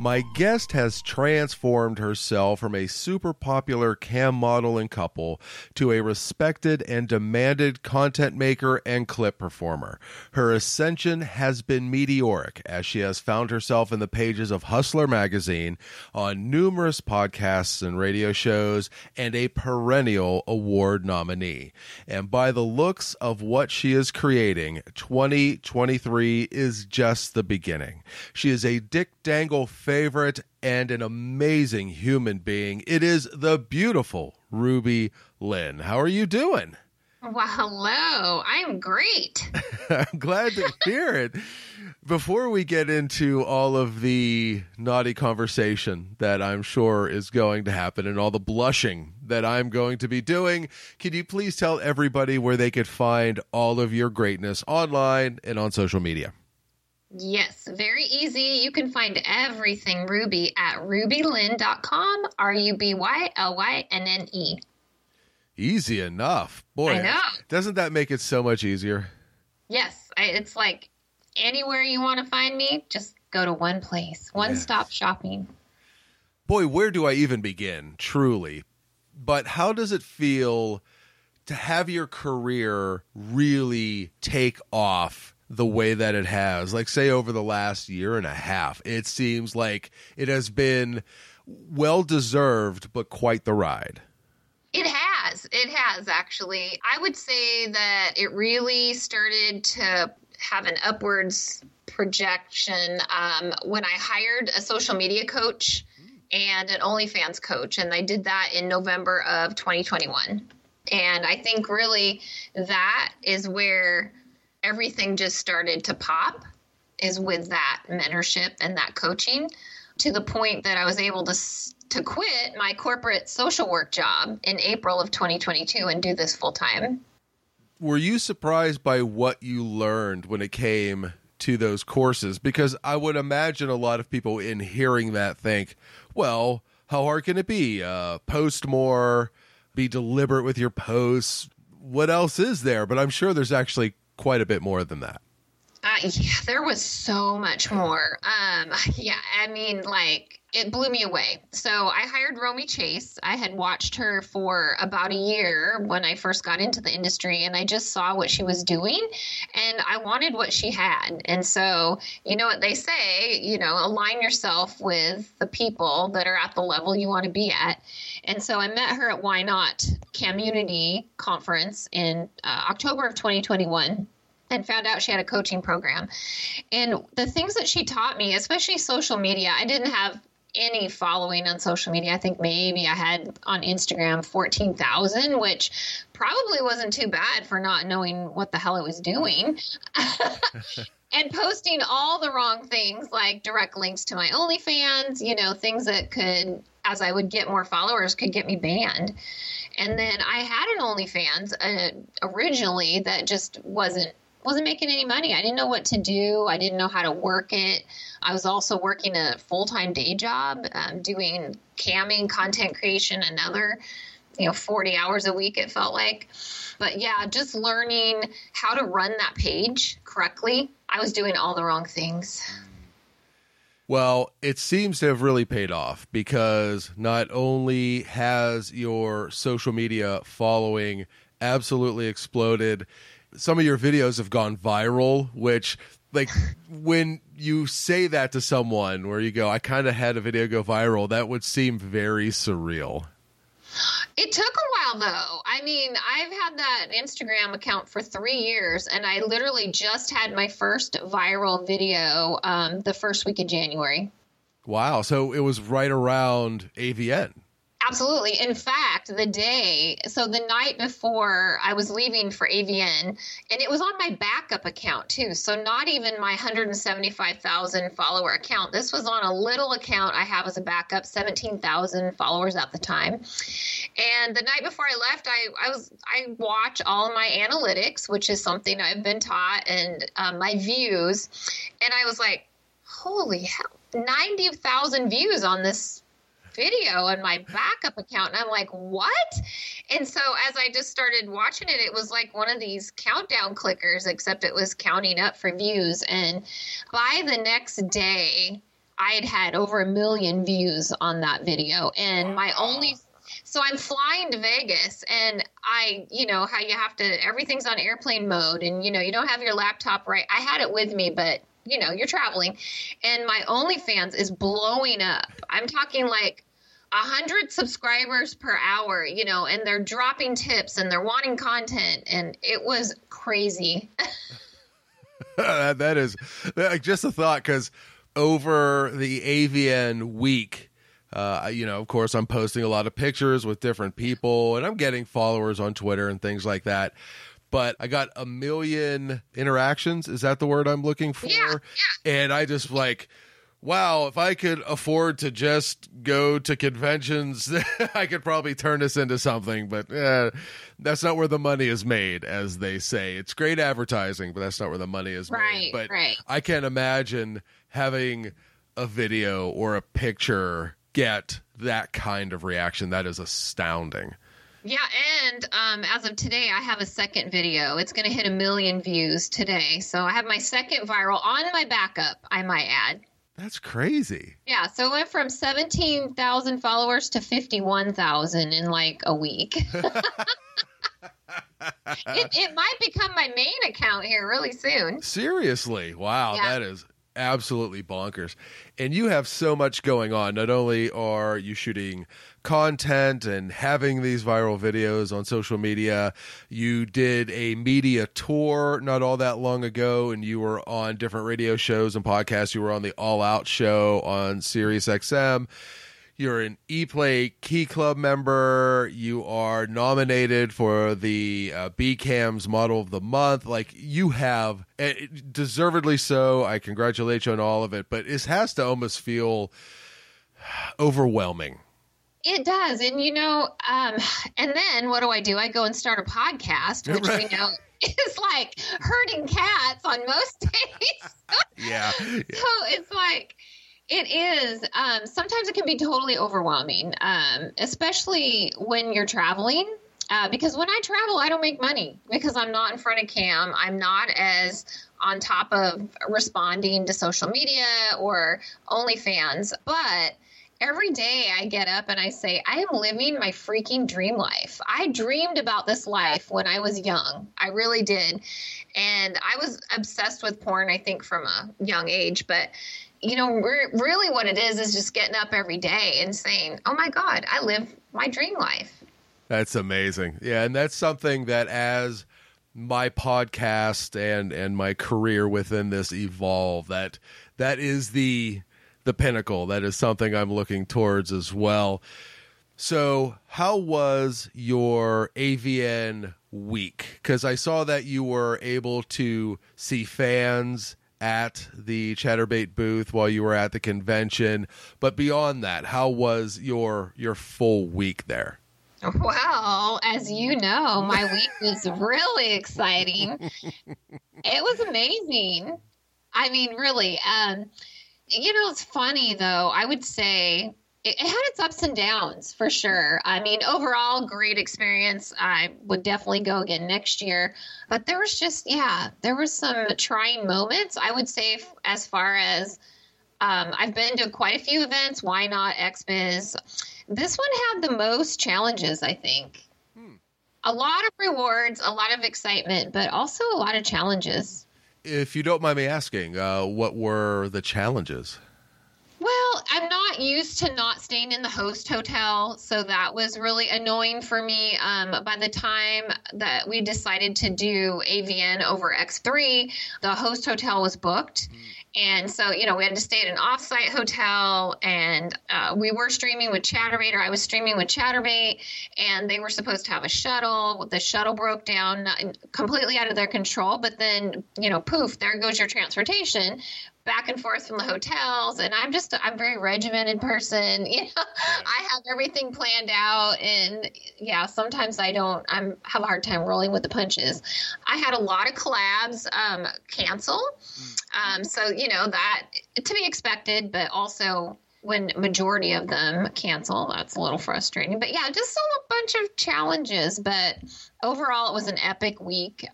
My guest has transformed herself from a super popular cam model and couple to a respected and demanded content maker and clip performer. Her ascension has been meteoric as she has found herself in the pages of Hustler magazine, on numerous podcasts and radio shows, and a perennial award nominee. And by the looks of what she is creating, 2023 is just the beginning. She is a Dick Dangle favorite and an amazing human being. It is the beautiful Ruby Lynne. How are you doing? Well, hello. I am great. *laughs* I'm glad to hear it. Before we get into all of the naughty conversation that I'm sure is going to happen and all the blushing that I'm going to be doing, can you please tell everybody where they could find all of your greatness online and on social media? Yes, very easy. You can find everything Ruby at rubylynne.com, R U B Y L Y N N E. Easy enough. Boy, I know. doesn't that make it so much easier? Yes, I, it's like anywhere you want to find me, just go to one place, one stop shopping. boy, where do I even begin, truly? But how does it feel to have your career really take off the way that it has? Like, say, over the last year and a half, it seems like it has been well deserved, but quite the ride. It has. It has actually. I would say that it really started to have an upwards projection um, when I hired a social media coach and an OnlyFans coach, and I did that in November of 2021. And I think really that is where everything just started to pop is with that mentorship and that coaching to the point that I was able to to quit my corporate social work job in April of 2022 and do this full time. Were you surprised by what you learned when it came to those courses? Because I would imagine a lot of people in hearing that think, well, how hard can it be? Uh, post more, be deliberate with your posts. What else is there? But I'm sure there's actually quite a bit more than that. Uh, yeah, there was so much more. Um, yeah, I mean, like it blew me away. So I hired Romy Chase. I had watched her for about a year when I first got into the industry, and I just saw what she was doing, and I wanted what she had. And so, you know what they say, you know, align yourself with the people that are at the level you want to be at. And so I met her at Why Not Community Conference in uh, October of 2021 and found out she had a coaching program. And the things that she taught me, especially social media, I didn't have any following on social media. I think maybe I had on Instagram 14,000, which probably wasn't too bad for not knowing what the hell I was doing. *laughs* and posting all the wrong things like direct links to my OnlyFans, you know, things that could, as I would get more followers, could get me banned. And then I had an OnlyFans uh, originally that just wasn't wasn't making any money. I didn't know what to do. I didn't know how to work it. I was also working a full time day job, um, doing camming, content creation, another, you know, 40 hours a week, it felt like. But yeah, just learning how to run that page correctly. I was doing all the wrong things. Well, it seems to have really paid off because not only has your social media following absolutely exploded, some of your videos have gone viral, which like *laughs* when you say that to someone where you go, I kind of had a video go viral, that would seem very surreal. It took a while though. I mean, I've had that Instagram account for three years, and I literally just had my first viral video um, the first week of January. Wow. So it was right around AVN. Absolutely. In fact, the day, so the night before I was leaving for AVN, and it was on my backup account too. So not even my 175,000 follower account. This was on a little account I have as a backup, 17,000 followers at the time. And the night before I left, I, I was I watch all my analytics, which is something I've been taught, and um, my views, and I was like, holy hell, 90,000 views on this video on my backup account and I'm like, "What?" And so as I just started watching it, it was like one of these countdown clickers except it was counting up for views and by the next day I had had over a million views on that video, and my only so I'm flying to Vegas and I, you know, how you have to, everything's on airplane mode and, you know, you don't have your laptop right. I had it with me, but, you know, you're traveling and my OnlyFans is blowing up. I'm talking like a hundred subscribers per hour, you know, and they're dropping tips and they're wanting content and it was crazy. *laughs* that is like just a thought because over the AVN week, uh, you know, of course, I'm posting a lot of pictures with different people and I'm getting followers on Twitter and things like that. But I got a million interactions. Is that the word I'm looking for? Yeah, yeah. And I just like, wow, if I could afford to just go to conventions, *laughs* I could probably turn this into something. But eh, that's not where the money is made, as they say. It's great advertising, but that's not where the money is right, made. But right. I can't imagine having a video or a picture get that kind of reaction. That is astounding. Yeah, and um, as of today, I have a second video. It's going to hit a million views today. So I have my second viral on my backup, I might add. That's crazy. Yeah, so it went from 17,000 followers to 51,000 in like a week. *laughs* it, it might become my main account here really soon. Seriously. Wow, Yeah. that is absolutely bonkers. And you have so much going on. Not only are you shooting content and having these viral videos on social media, you did a media tour not all that long ago and you were on different radio shows and podcasts. You were on the All Out show on Sirius XM. You're an ePlay Key Club member. You are nominated for the uh, BCAM's Model of the Month. Like you have, eh, deservedly so. I congratulate you on all of it, but it has to almost feel overwhelming. It does. And, you know, um, and then what do I do? I go and start a podcast, *laughs* which Right. we know is like herding cats on most days. *laughs* Yeah, *laughs* so it's like it is um, sometimes it can be totally overwhelming um, especially when you're traveling uh, because when i travel i don't make money because i'm not in front of cam i'm not as on top of responding to social media or onlyfans but every day I get up and I say, I am living my freaking dream life. I dreamed about this life when I was young. I really did. And I was obsessed with porn, I think, from a young age. But, you know, re- really what it is is just getting up every day and saying, oh my God, I live my dream life. That's amazing. Yeah, and that's something that as my podcast and and my career within this evolve that that is the the pinnacle. That is something I'm looking towards as well. So, how was your AVN week? Cuz I saw that you were able to see fans at the Chaturbate booth while you were at the convention, but beyond that, how was your your full week there? Well, as you know, my week was really exciting. It was amazing. I mean, really. Um, you know, it's funny though. I would say it, it had its ups and downs for sure. I mean, overall, great experience. I would definitely go again next year. But there was just, yeah, there was some trying moments. I would say, f- as far as um, I've been to quite a few events. Why not XBiz? This one had the most challenges, I think. A lot of rewards, a lot of excitement, but also a lot of challenges. If you don't mind me asking, uh, what were the challenges? Well, I'm not used to not staying in the host hotel, so that was really annoying for me. Um, by the time that we decided to do AVN over X3, the host hotel was booked. And so, you know, we had to stay at an offsite hotel, and uh, we were streaming with Chaturbate, or I was streaming with Chaturbate, and they were supposed to have a shuttle. The shuttle broke down, not, completely out of their control. But then, you know, poof, there goes your transportation back and forth from the hotels and i'm just i'm a very regimented person *laughs* you know? I have everything planned out and yeah sometimes i don't i'm have a hard time rolling with the punches. I had a lot of collabs um, cancel. Um, so you know that to be expected but also when majority of them cancel that's a little frustrating. But yeah just a bunch of challenges but overall it was an epic week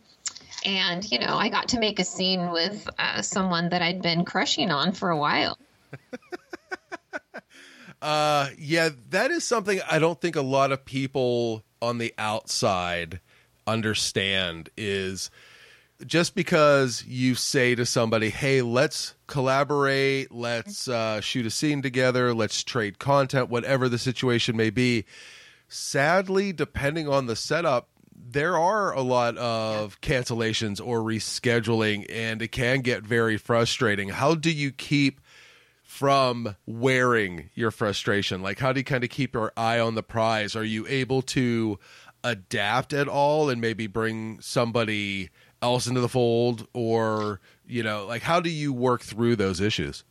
and you know i got to make a scene with uh, someone that i'd been crushing on for a while *laughs* Uh, yeah, that is something I don't think a lot of people on the outside understand is just because you say to somebody, "Hey, let's collaborate, let's uh, shoot a scene together, let's trade content, whatever the situation may be." Sadly, depending on the setup, there are a lot of cancellations or rescheduling, and it can get very frustrating. How do you keep from wearing your frustration? Like, how do you kind of keep your eye on the prize? Are you able to adapt at all and maybe bring somebody else into the fold? Or, you know, like, how do you work through those issues?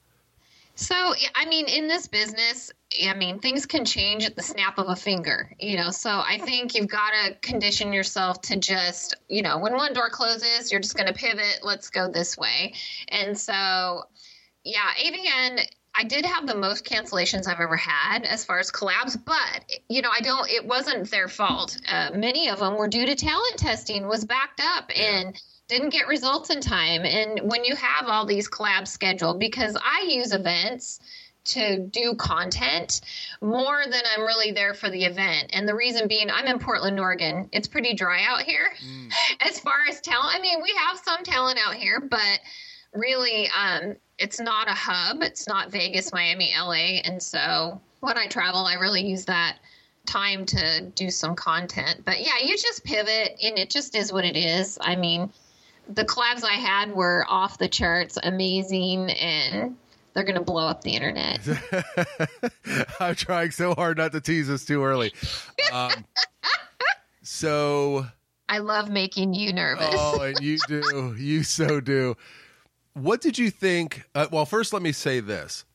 So, I mean, in this business, I mean, things can change at the snap of a finger, you know. So, I think you've got to condition yourself to just, you know, when one door closes, you're just going to pivot, let's go this way. And so, yeah, AVN. I did have the most cancellations I've ever had as far as collabs, but you know, I don't. It wasn't their fault. Uh, many of them were due to talent testing was backed up and didn't get results in time. And when you have all these collabs scheduled, because I use events to do content more than I'm really there for the event. And the reason being, I'm in Portland, Oregon. It's pretty dry out here *laughs* as far as talent. I mean, we have some talent out here, but really, um, it's not a hub. It's not Vegas, Miami, LA. And so when I travel, I really use that time to do some content. But yeah, you just pivot and it just is what it is. I mean, the collabs I had were off the charts, amazing, and they're going to blow up the internet. *laughs* I'm trying so hard not to tease us too early. Um, *laughs* so, I love making you nervous. oh, and you do, *laughs* you so do. What did you think? Uh, well, first, let me say this.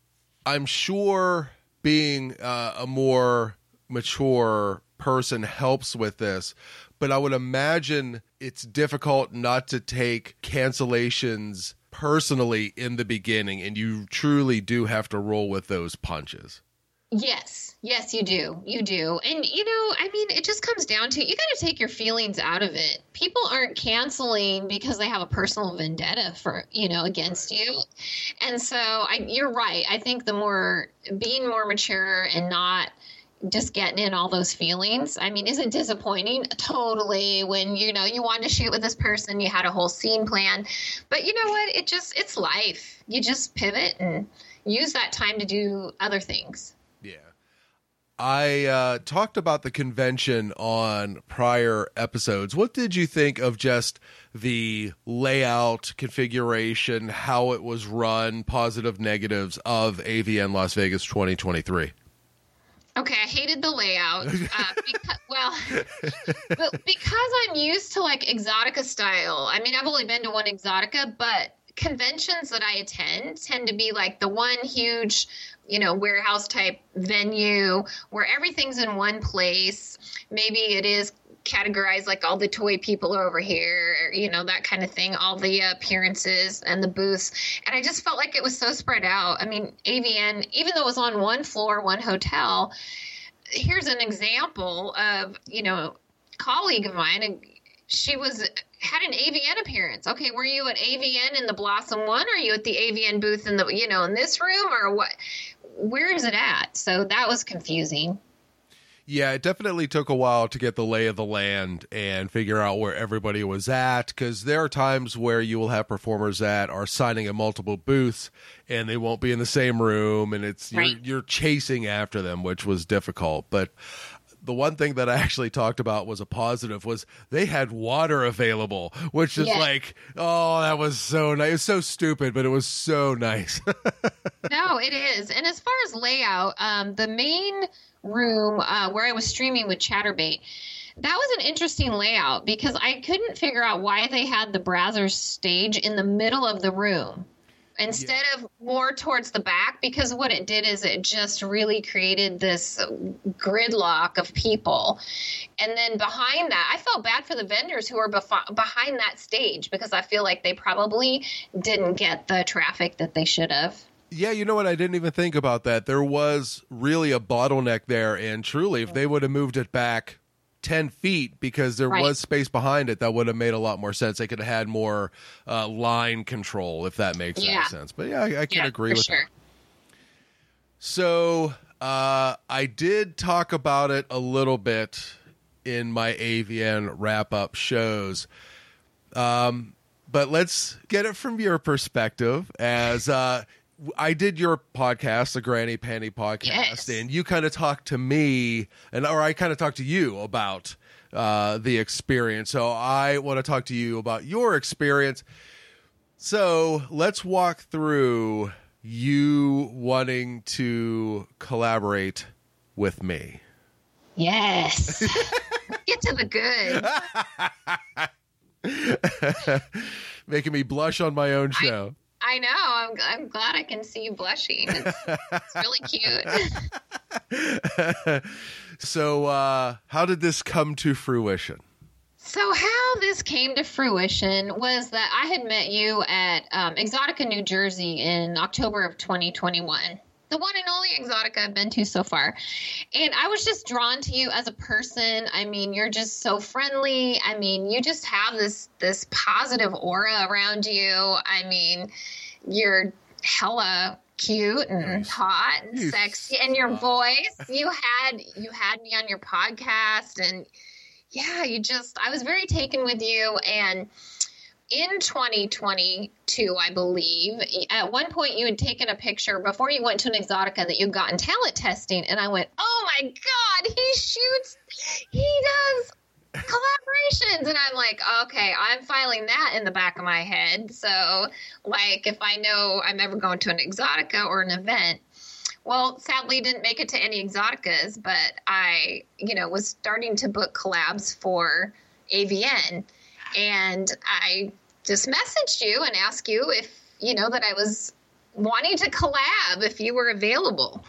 I'm sure being uh, a more mature person helps with this, but I would imagine it's difficult not to take cancellations personally in the beginning, and you truly do have to roll with those punches. Yes, yes, you do. You do. And, you know, I mean, it just comes down to you got to take your feelings out of it. People aren't canceling because they have a personal vendetta for, you know, against you. And so I, you're right. I think the more being more mature and not just getting in all those feelings. I mean, isn't disappointing? Totally. When you know you wanted to shoot with this person, you had a whole scene plan, but you know what? It just it's life. You just pivot and use that time to do other things. Yeah. I uh, talked about the convention on prior episodes. What did you think of just the layout, configuration, how it was run, positive, negatives of AVN Las Vegas 2023? Okay, I hated the layout. Uh, *laughs* because, well, but because I'm used to like Exxxotica style. I mean, I've only been to one Exxxotica, but conventions that I attend tend to be like the one huge, you know, warehouse type venue where everything's in one place. Maybe it is categorized like all the toy people over here, you know, that kind of thing, all the appearances and the booths. And I just felt like it was so spread out. I mean, AVN, even though it was on one floor, one hotel, here's an example of, you know, colleague of mine, and she was had an AVN appearance. Okay, were you at AVN in the Blossom One? Or are you at the AVN booth in the you know in this room or what? Where is it at? So that was confusing. Yeah, it definitely took a while to get the lay of the land and figure out where everybody was at because there are times where you will have performers that are signing at multiple booths and they won't be in the same room and it's Right. you're, you're chasing after them, which was difficult. But the one thing that I actually talked about was a positive was they had water available, which is Yeah. like, oh, that was so nice. It was so stupid, but it was so nice. *laughs* no, it is. And as far as layout, um, the main room uh, where I was streaming with Chaturbate, that was an interesting layout because I couldn't figure out why they had the Brazzers stage in the middle of the room instead of more towards the back because what it did is it just really created this gridlock of people and then behind that i felt bad for the vendors who were bef- behind that stage because i feel like they probably didn't get the traffic that they should have Yeah, you know what? I didn't even think about that. There was really a bottleneck there, and truly, if they would have moved it back 10 feet because there Right. was space behind it, that would have made a lot more sense. They could have had more uh, line control, if that makes any Yeah. sense. But yeah, I, I can yeah agree with sure So uh, I did talk about it a little bit in my AVN wrap up shows. Um, but let's get it from your perspective as uh, I did your podcast, the Granny Panty podcast, Yes. and you kind of talked to me, and or I kind of talked to you about uh, the experience. So I want to talk to you about your experience. So let's walk through you wanting to collaborate with me. Yes. Get to the good. *laughs* Making me blush on my own show. I know. I'm, I'm glad I can see you blushing. It's, it's really *laughs* cute. so, uh, how did this come to fruition? So, how this came to fruition was that I had met you at um, Exxxotica, New Jersey in October of 2021. The one and only Exxxotica I've been to so far. And I was just drawn to you as a person. I mean, you're just so friendly. I mean, you just have this this positive aura around you. I mean, you're hella cute and hot and You sexy and your voice. You had you had me on your podcast and yeah, you just, I was very taken with you. And in 2022, I believe, at one point you had taken a picture before you went to an Exxxotica that you'd gotten talent testing. And I went, oh my God, he shoots, he does collaborations. And I'm like, okay, I'm filing that in the back of my head. So, like, if I know I'm ever going to an Exxxotica or an event, well, sadly, didn't make it to any Exxxoticas, but I, you know, was starting to book collabs for AVN, and I just messaged you and asked you if you know that I was wanting to collab if you were available.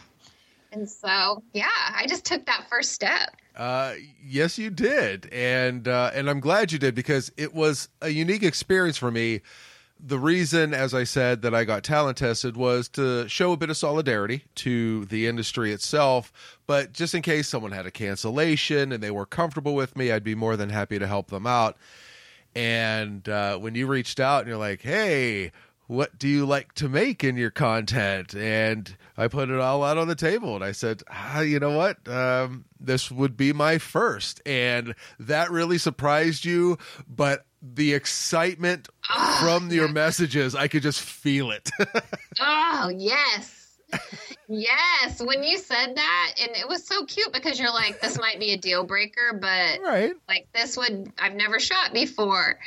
And so, yeah, I just took that first step. Uh, yes, you did, and uh, and I'm glad you did because it was a unique experience for me. The reason, as I said, that I got talent tested was to show a bit of solidarity to the industry itself. But just in case someone had a cancellation and they were comfortable with me, I'd be more than happy to help them out. And uh, when you reached out and you're like, hey, what do you like to make in your content? And I put it all out on the table and I said, ah, you know what? Um, this would be my first. And that really surprised you. But the excitement from your messages, I could just feel it. *laughs* Oh, yes. Yes. When you said that, and it was so cute because you're like, this might be a deal breaker, but right. like this would, I've never shot before.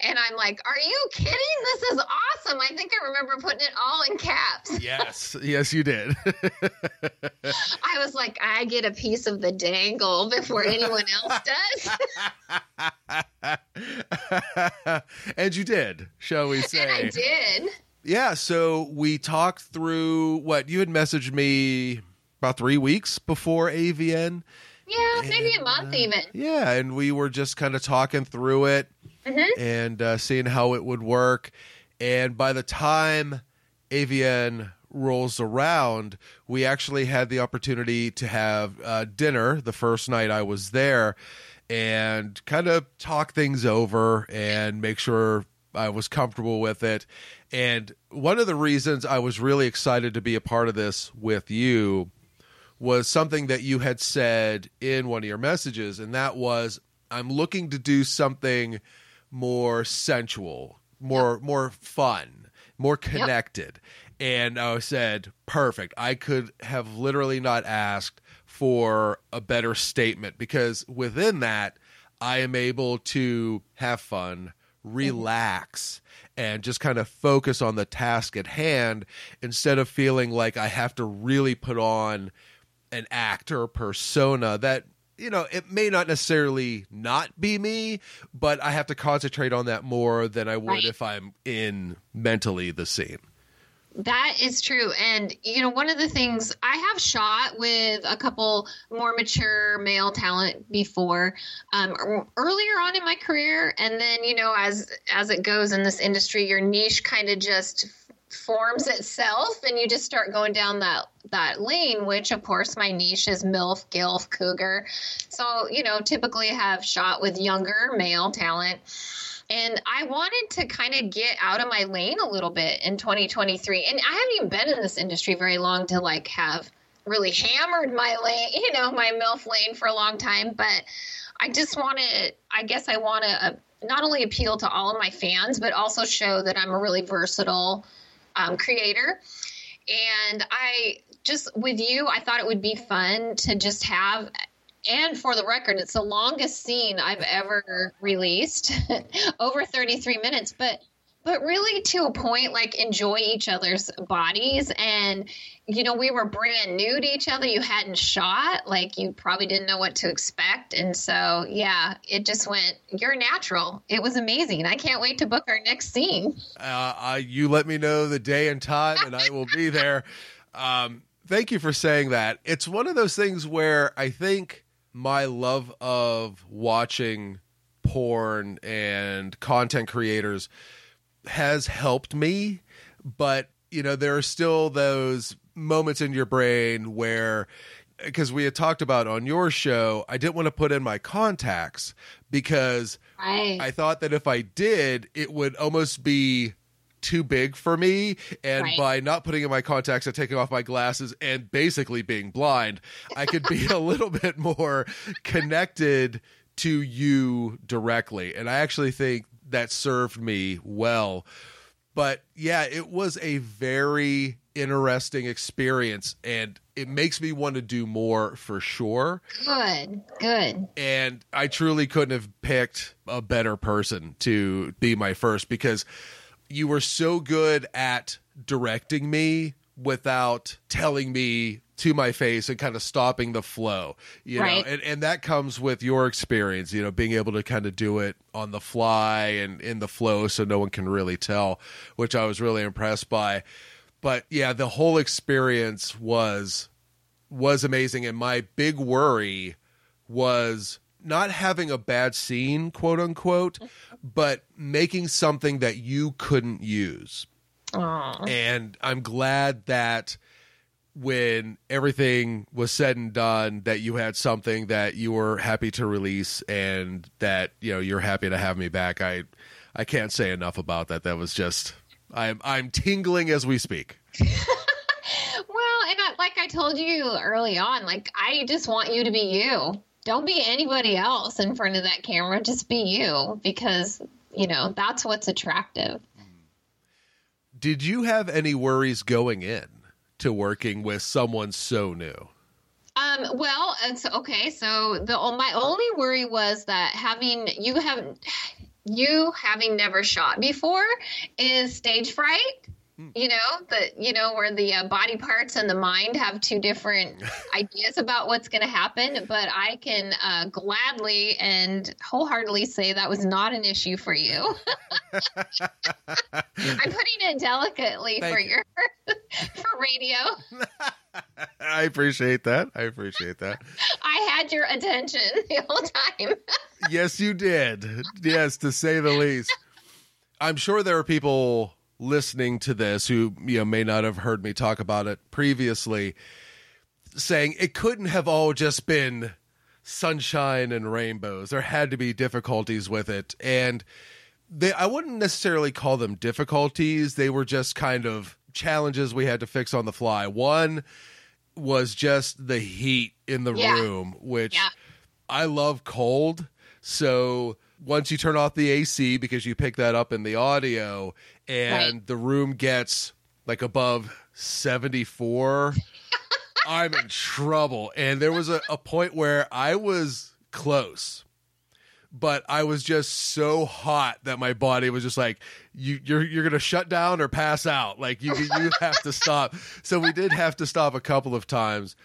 And I'm like, are you kidding? This is awesome. I think I remember putting it all in caps. Yes. *laughs* Yes, you did. I was like, I get a piece of the dangle before anyone else *laughs* does. and you did, shall we say? and I did. Yeah, so we talked through what you had messaged me about three weeks before AVN. Yeah, maybe a month even. Yeah, and we were just kind of talking through it Mm-hmm. and uh, seeing how it would work. And by the time AVN rolls around, we actually had the opportunity to have uh, dinner the first night I was there and kind of talk things over and make sure I was comfortable with it. And one of the reasons I was really excited to be a part of this with you was something that you had said in one of your messages, and that was, I'm looking to do something more sensual, more more fun, more connected. And I said, perfect. I could have literally not asked for a better statement because within that, I am able to have fun, mm-hmm. relax, and just kind of focus on the task at hand instead of feeling like I have to really put on an actor persona that you know it may not necessarily not be me but i have to concentrate on that more than i would Right. if i'm in mentally the scene That is true. And, you know, one of the things I have shot with a couple more mature male talent before um, er- earlier on in my career. And then, you know, as, as it goes in this industry, your niche kind of just forms itself and you just start going down that that lane which of course my niche is milf gilf cougar so you know typically have shot with younger male talent And I wanted to kind of get out of my lane a little bit in 2023. And I haven't even been in this industry very long to like have really hammered my lane, you know, my MILF lane for a long time. But I just want to, I guess I want to uh, not only appeal to all of my fans, but also show that I'm a really versatile um, creator. And I just, with you, I thought it would be fun to just have and for the record, it's the longest scene I've ever released, *laughs* over 33 minutes. But but really to a point like enjoy each other's bodies. And you know we were brand new to each other. You hadn't shot like you probably didn't know what to expect. And so yeah it just went you're natural. It was amazing. I can't wait to book our next scene. Uh, uh, you let me know the day and time and i will be there. *laughs* Um, thank you for saying that. It's one of those things where i think my love of watching porn and content creators has helped me, but you know, there are still those moments in your brain where because we had talked about on your show, I didn't want to put in my contacts because right. I thought that if I did, it would almost be too big for me. And Right. by not putting in my contacts and taking off my glasses and basically being blind, I could be a *laughs* little bit more connected to you directly. And I actually think that served me well. But yeah, it was a very interesting experience and it makes me want to do more for sure. good good And I truly couldn't have picked a better person to be my first because you were so good at directing me without telling me to my face and kind of stopping the flow you Right. know and, and that comes with your experience you know being able to kind of do it on the fly and in the flow so no one can really tell which i was really impressed by. But yeah the whole experience was was amazing. And my big worry was not having a bad scene quote unquote but making something that you couldn't use Aw. and i'm glad that when everything was said and done that you had something that you were happy to release and that you know you're happy to have me back i i can't say enough about that that was just i'm i'm tingling as we speak *laughs* Well, and I, like I told you early on, like I just want you to be you. Don't be anybody else in front of that camera. Just be you because, you know, that's what's attractive. did you have any worries going in to working with someone so new Um, well, it's okay. So the my only worry was that having you have *sighs* you having never shot before is stage fright. You know that you know where the uh, body parts and the mind have two different *laughs* ideas about what's going to happen. But I can uh, gladly and wholeheartedly say that was not an issue for you. *laughs* I'm putting it delicately Thank for you. your *laughs* for radio. i appreciate that i appreciate that I had your attention the whole time. yes, you did. Yes, to say the least. I'm sure there are people listening to this who you know may not have heard me talk about it previously, saying it couldn't have all just been sunshine and rainbows. There had to be difficulties with it, and they I wouldn't necessarily call them difficulties. They were just kind of challenges we had to fix on the fly. One was just the heat in the Yeah. room, which Yeah. I love cold. So once you turn off the AC because you pick that up in the audio and Right. the room gets like above 74, *laughs* I'm in trouble. And there was a, a point where I was close. But I was just so hot that my body was just like, you, you're you're gonna shut down or pass out. Like you you have to stop. So we did have to stop a couple of times.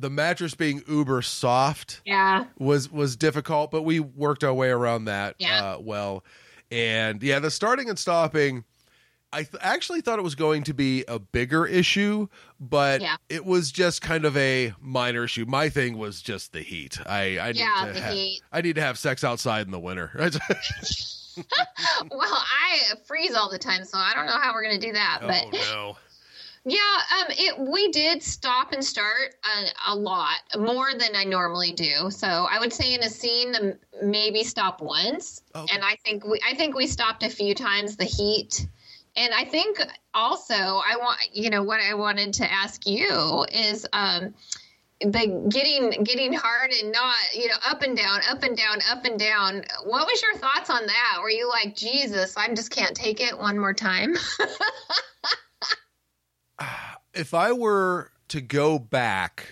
The mattress being uber soft, Yeah. was was difficult, but we worked our way around that Yeah. uh, well. And yeah, the starting and stopping, I th- actually thought it was going to be a bigger issue, but Yeah. it was just kind of a minor issue. My thing was just the heat. I, I need Yeah, to the have, heat. I need to have sex outside in the winter. *laughs* *laughs* Well, I freeze all the time, so I don't know how we're going to do that. oh but no! Yeah, um, it we did stop and start a, a lot more than I normally do. So I would say in a scene, um, maybe stop once, Okay. and I think we I think we stopped a few times. The heat, and I think also I want you know what I wanted to ask you is um the getting getting hard and not you know up and down up and down up and down what was your thoughts on that were you like jesus i just can't take it one more time *laughs* if I were to go back,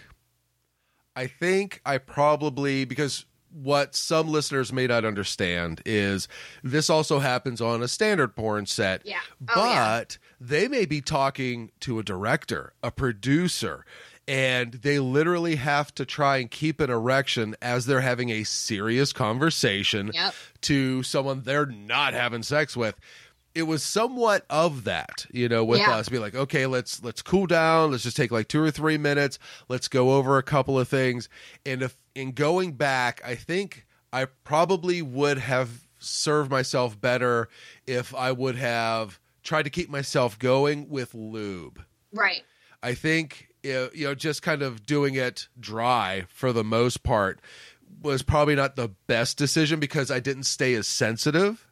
I think I probably because what some listeners may not understand is this also happens on a standard porn set. Yeah. But Oh, yeah. they may be talking to a director, a producer, and they literally have to try and keep an erection as they're having a serious conversation Yep. to someone they're not having sex with it was somewhat of that you know with Yeah. us be like okay let's let's cool down. Let's just take like two or three minutes. Let's go over a couple of things. And if in going back i think i probably would have served myself better if i would have tried to keep myself going with lube. Right. I think you know just kind of doing it dry for the most part was probably not the best decision because I didn't stay as sensitive.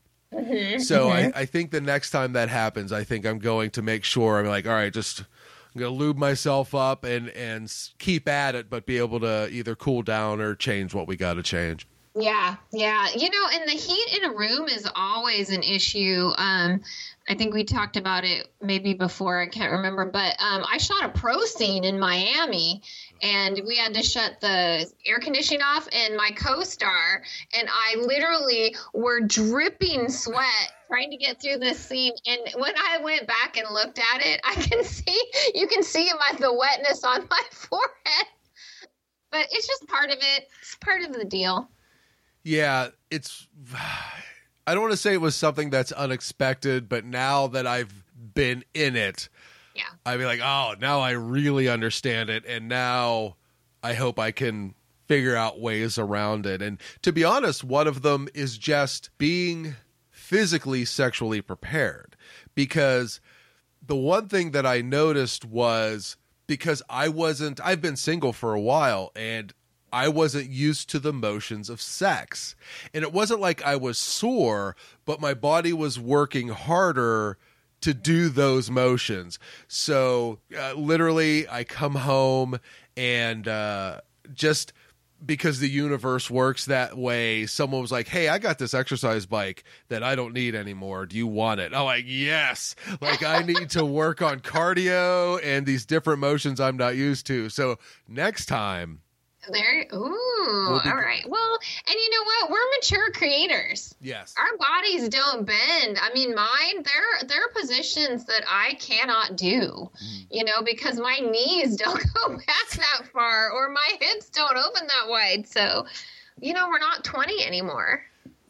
So I, I think the next time that happens, I think I'm going to make sure I'm like, all right, just I'm gonna lube myself up and and keep at it, but be able to either cool down or change what we got to change. Yeah, yeah. You know, and the heat in a room is always an issue. Um, I think we talked about it maybe before. I can't remember, but um, I shot a pro scene in Miami, and we had to shut the air conditioning off. And my co-star and I literally were dripping sweat trying to get through this scene. And when I went back and looked at it, I can *laughs* see you can see my the wetness on my *laughs* forehead. But it's just part of it. It's part of the deal. Yeah, it's. *sighs* I don't want to say it was something that's unexpected, but now that I've been in it, Yeah. I'd be like, oh, now I really understand it, and now I hope I can figure out ways around it. And to be honest, one of them is just being physically sexually prepared, because the one thing that I noticed was because I wasn't, I've been single for a while, and I wasn't used to the motions of sex. And it wasn't like I was sore, but my body was working harder to do those motions. So uh, literally, I come home and uh, just because the universe works that way, someone was like, Hey, I got this exercise bike that I don't need anymore. Do you want it? I'm like, Yes. Like, I need to work on cardio and these different motions I'm not used to. So next time, There, ooh, be- all right. Well, and you know what? We're mature creators. yes. Our bodies don't bend. I mean, mine. There, there are positions that I cannot do. Mm. You know, because my knees *laughs* don't go back that far, or my hips don't open that wide. So, you know, we're not twenty anymore.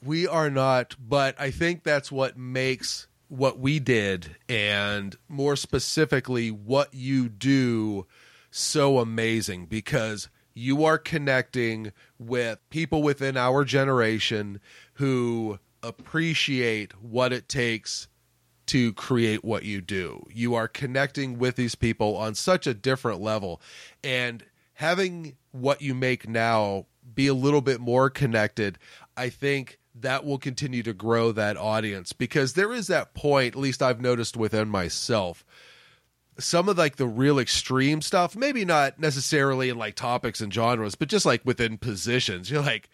We are not, but I think that's what makes what we did and more specifically what you do so amazing because you are connecting with people within our generation who appreciate what it takes to create what you do. You are connecting with these people on such a different level and having what you make now be a little bit more connected. I think that will continue to grow that audience because there is that point, at least I've noticed within myself, some of like the real extreme stuff, maybe not necessarily in like topics and genres, but just like within positions. You're like,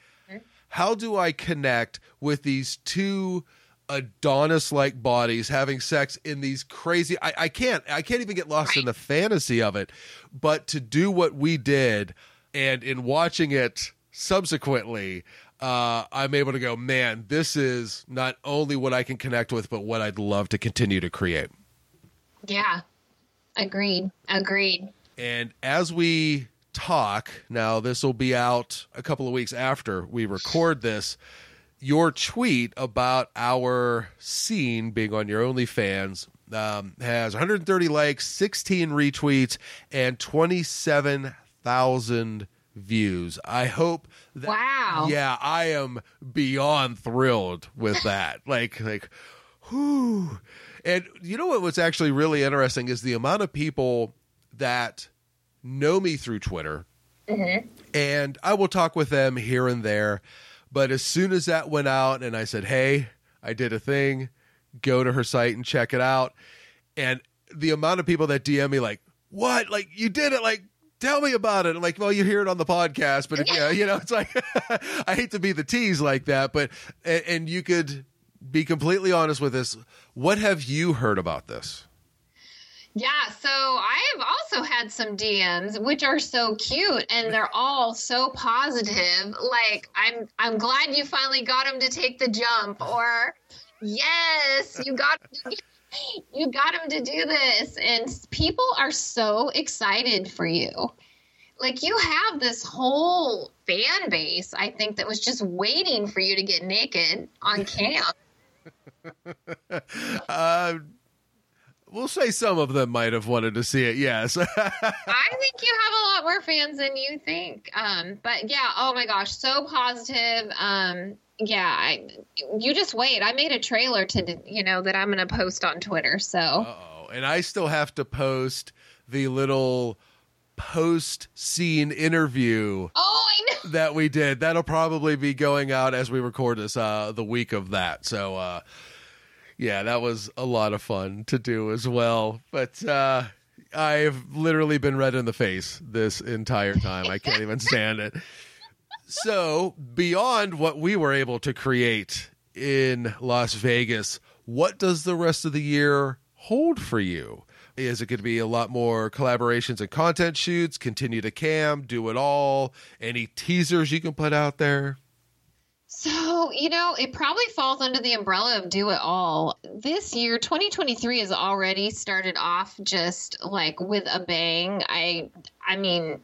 how do I connect with these two Adonis like bodies having sex in these crazy I, I can't I can't even get lost in the fantasy of it. But to do what we did and in watching it subsequently, uh, I'm able to go, man, this is not only what I can connect with, but what I'd love to continue to create. Yeah, agreed. Agreed. And as we talk, now this will be out a couple of weeks after we record this. Your tweet about our scene being on your OnlyFans um, has 130 likes, 16 retweets, and 27,000 views. I hope that. Wow. Yeah, I am beyond thrilled with that. *laughs* like, like, whew. And you know what? What's actually really interesting is the amount of people that know me through Twitter, mm-hmm. and I will talk with them here and there. But as soon as that went out, and I said, "Hey, I did a thing," go to her site and check it out, and the amount of people that DM me like, "What? Like you did it? Like tell me about it. I'm like, well, you hear it on the podcast, but if, yeah, you know, it's like *laughs* I hate to be the tease like that, but and, and you could be completely honest with us. What have you heard about this? Yeah, so I have also had some DMs which are so cute and they're all so positive. Like I'm I'm glad you finally got him to take the jump or yes, you got you got him to do this and people are so excited for you. Like you have this whole fan base, I think that was just waiting for you to get naked on camp. *laughs* Uh, we'll say some of them might have wanted to see it. Yes. *laughs* I think you have a lot more fans than you think. Um, but yeah, oh my gosh, so positive. Um, yeah, I, you just wait. I made a trailer to you know that I'm going to post on Twitter. So oh, and I still have to post the little post scene interview oh, I know. *laughs* that we did. That'll probably be going out as we record this uh, the week of that. So uh, yeah, that was a lot of fun to do as well. But uh, I've literally been red in the face this entire time. I can't even stand it. So, beyond what we were able to create in Las Vegas, what does the rest of the year hold for you? Is it going to be a lot more collaborations and content shoots? Continue to cam, do it all? Any teasers you can put out there? So, you know, it probably falls under the umbrella of do it all. This year, 2023 has already started off just like with a bang. I I mean,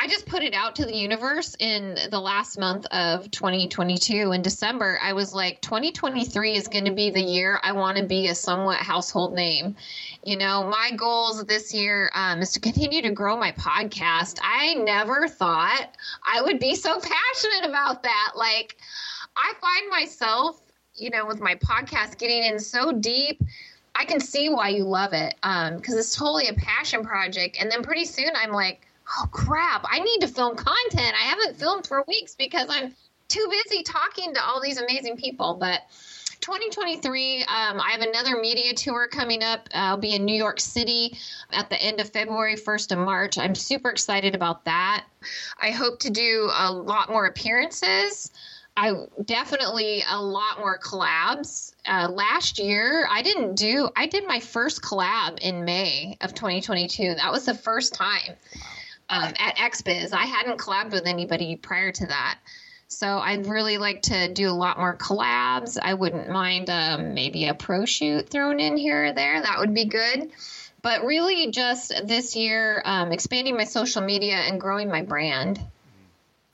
I just put it out to the universe in the last month of 2022 in December. I was like 2023 is going to be the year I want to be a somewhat household name. You know, my goals this year um, is to continue to grow my podcast. I never thought I would be so *laughs* passionate about that. Like, I find myself, you know, with my podcast getting in so deep. I can see why you love it because um, it's totally a passion project. And then pretty soon I'm like, oh crap, I need to film content. I haven't filmed for weeks because I'm too busy talking to all these amazing people. But 2023, um, I have another media tour coming up. I'll be in New York City at the end of February, 1st of March. I'm super excited about that. I hope to do a lot more appearances. I definitely a lot more collabs. Uh, last year, I didn't do. I did my first collab in May of 2022. That was the first time um, at XBiz. I hadn't collabed with anybody prior to that, so I'd really like to do a lot more collabs. I wouldn't mind um, maybe a pro shoot thrown in here or there. That would be good. But really, just this year, um, expanding my social media and growing my brand.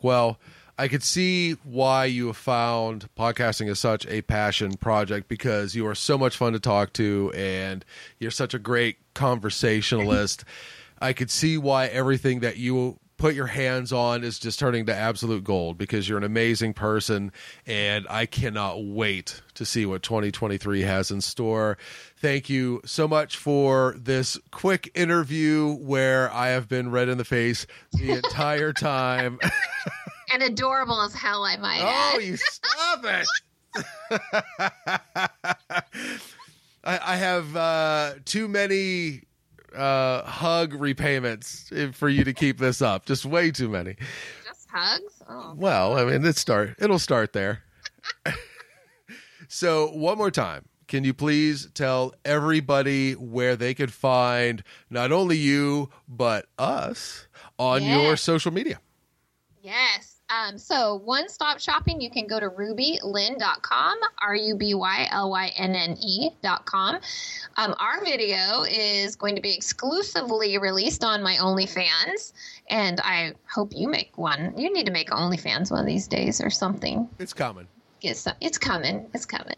Well, I could see why you have found podcasting as such a passion project because you are so much fun to talk to and you're such a great conversationalist. I could see why everything that you put your hands on is just turning to absolute gold because you're an amazing person and I cannot wait to see what 2023 has in store. Thank you so much for this quick interview where I have been red in the face the entire time. *laughs* and adorable as hell, I might oh, add. you *laughs* stop it. *laughs* I, I have uh, too many uh, hug repayments for you to keep this up. Just way too many. Just hugs? Oh. Well, I mean, it start. It'll start there. *laughs* so, one more time, can you please tell everybody where they could find not only you but us on Yeah. your social media? Yes. Um, so one stop shopping, you can go to rubylynne.com, R U B Y L Y N N E.com. Um, our video is going to be exclusively released on my OnlyFans, and I hope you make one. You need to make OnlyFans one of these days or something. It's coming. Get some, it's coming. It's coming.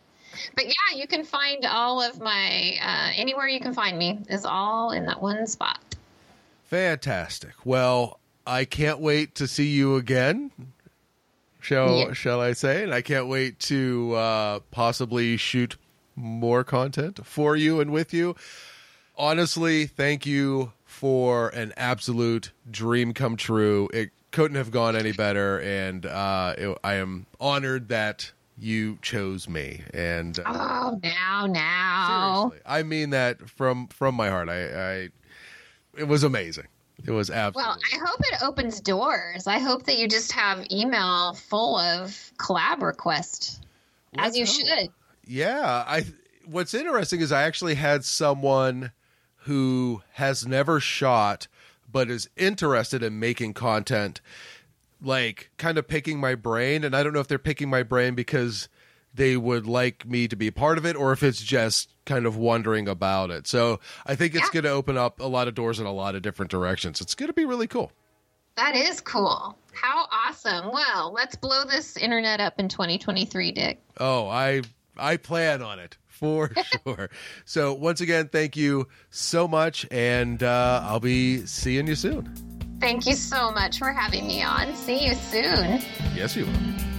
But yeah, you can find all of my, uh, anywhere you can find me is all in that one spot. Fantastic. Well, I can't wait to see you again. Shall Yeah. shall I say? And I can't wait to uh, possibly shoot more content for you and with you. Honestly, thank you for an absolute dream come true. It couldn't have gone any better, and uh, it, I am honored that you chose me. And uh, Oh, now, now. seriously, I mean that from from my heart. I, I it was amazing. It was absolutely. Well, I hope it opens doors. I hope that you just have email full of collab requests, as you hope. should. Yeah, I. What's interesting is I actually had someone who has never shot but is interested in making content, like kind of picking my brain, and I don't know if they're picking my brain because they would like me to be a part of it or if it's just kind of wondering about it. So I think it's Yeah. going to open up a lot of doors in a lot of different directions. It's going to be really cool. That is cool. How awesome. Well, let's blow this internet up in 2023, Dick. Oh, I I plan on it for *laughs* sure. So once again, thank you so much, and uh, I'll be seeing you soon. Thank you so much for having me on. See you soon. Yes, you will.